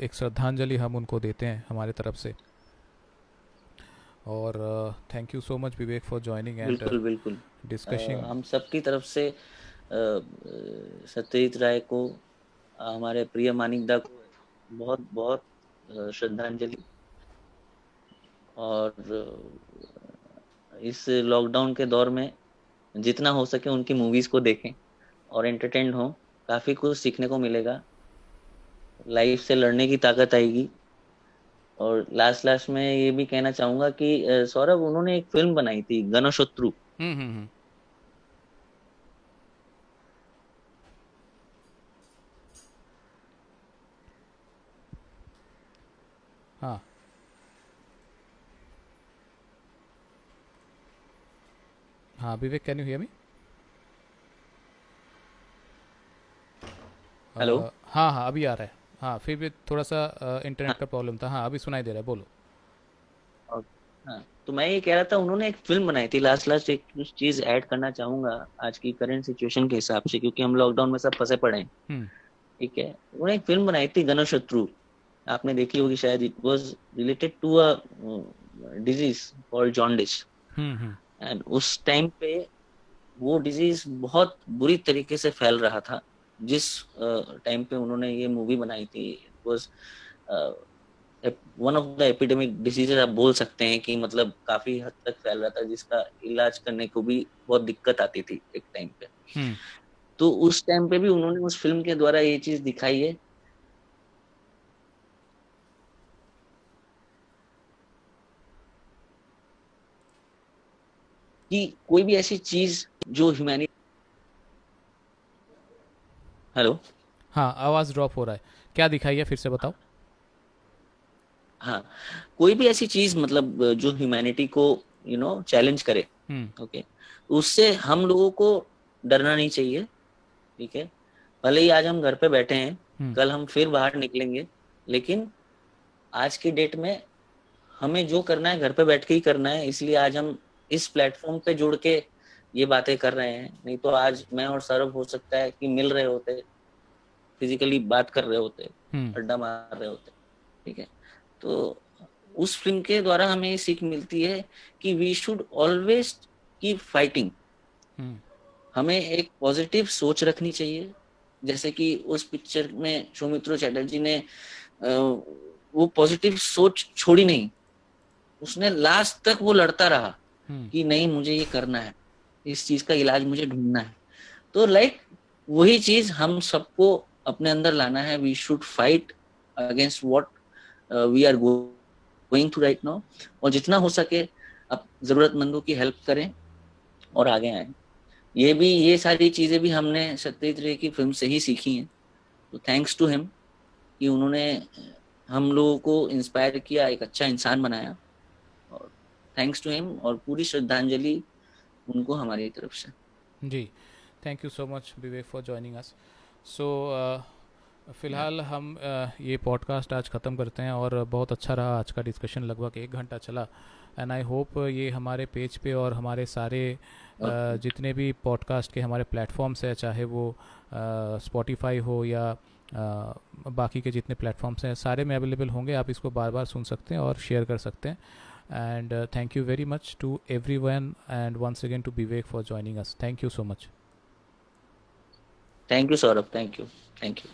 एक श्रद्धांजलि हम उनको देते हैं हमारे तरफ़ से। और thank you so much Vivek for joining and बिल्कुल बिल्कुल। डिस्कशिंग हम सबकी तरफ़ से सत्यजीत राय को हमारे प्रिय मानिकदा को बहुत बहुत श्रद्धांजलि। और इस लॉकडाउन के दौर में जितना हो सके उनकी मूवीज़ को देखें और एंटरटेन हो। काफ़ी कुछ सीखने को मिलेगा। लाइफ से लड़ने की ताकत आएगी। और लास्ट लास्ट में ये भी कहना चाहूँगा कि सौरभ, उन्होंने एक फ़िल्म बनाई थी गणशत्रु हाँ Vivek can you hear me hello हाँ हाँ अभी आ रहा है। हाँ फिर भी थोड़ा सा इंटरनेट का प्रॉब्लम था। हाँ अभी सुनाई दे रहा है बोलो। हाँ तो मैं ये कह रहा था उन्होंने एक फ़िल्म बनाई थी लास्ट लास्ट एक कुछ चीज़ ऐड करना चाहूँगा आज की करंट सिचुएशन के हिसाब से क्योंकि हम लॉकडाउन में सब फंसे पड़े हैं। हम्म। ठीक है? उन्होंने एक फ़िल्म बनाई थी गणशत्रु। आपने देखी होगी शायद it was related to a disease called jaundice and उस टाइम पे वो डिज़ीज़ बहुत बुरी तरीके से फैल रहा था जिस टाइम uh, पे उन्होंने ये मूवी बनाई थी it was one of the epidemic diseases आप बोल सकते हैं कि मतलब काफ़ी हद तक फैल रहा था जिसका इलाज करने को भी बहुत दिक्कत आती थी एक टाइम पे हम्म। तो उस टाइम पे भी उन्होंने उस फ़िल्म के द्वारा ये चीज़ दिखाई है कि कोई भी ऐसी चीज़ जो ह्यूमैनिटी हेलो हाँ आवाज़ ड्रॉप हो रहा है क्या दिखाई है फिर से बताओ हाँ कोई भी ऐसी चीज़ मतलब जो ह्यूमैनिटी को यू नो चैलेंज करे ओके हम्म। okay? उससे हम लोगों को डरना नहीं चाहिए ठीक है भले ही आज हम घर पे बैठे हैं हम्म। कल हम फिर बाहर निकलेंगे लेकिन आज की डेट में हमें जो करना है घर पे बैठ के ही करना है इसलिए आज हम इस प्लेटफॉर्म पे जुड़ के ये बातें कर रहे हैं। नहीं तो आज मैं और सौरभ हो सकता है कि मिल रहे होते फिजिकली बात कर रहे होते हम्म। अड्डा मार रहे होते ठीक है? तो उस फ़िल्म के द्वारा हमें ये सीख मिलती है कि we should always keep fighting हमें एक पॉजिटिव सोच रखनी चाहिए। जैसे कि उस पिक्चर में सौमित्रो चैटर्जी ने वो पॉजिटिव सोच छोड़ी नहीं। उसने लास्ट तक वो लड़ता रहा। कि नहीं, मुझे ये करना है, इस चीज़ का इलाज मुझे ढूंढना है। तो लाइक वही चीज़ हम सबको अपने अंदर लाना है। We should fight against what we are going to right now और जितना हो सके आप जरूरतमंदों की हेल्प करें और आगे आए। ये भी, ये सारी चीज़ें भी हमने सत्यजीत रे की फ़िल्म से ही सीखी हैं। तो थैंक्स टू हिम कि उन्होंने हम लोगों को इंस्पायर किया, एक अच्छा इंसान बनाया। थैंक्स टू हिम और पूरी श्रद्धांजलि उनको हमारी तरफ़ से। जी thank you so much Vivek for joining us so फ़िलहाल हम ये पॉडकास्ट आज ख़त्म करते हैं और बहुत अच्छा रहा आज का डिस्कशन लगभग एक घंटा चला। एंड आई होप ये हमारे पेज पे और हमारे सारे जितने भी पॉडकास्ट के हमारे प्लेटफॉर्म्स हैं चाहे वो स्पॉटिफाई हो या बाकी के जितने प्लेटफॉर्म्स हैं सारे में अवेलेबल होंगे। आप इसको बार बार सुन सकते हैं और शेयर कर सकते हैं। and uh, thank you very much to everyone and once again to Vivek for joining us. Thank you so much. Thank you, Saurabh. Thank you. Thank you.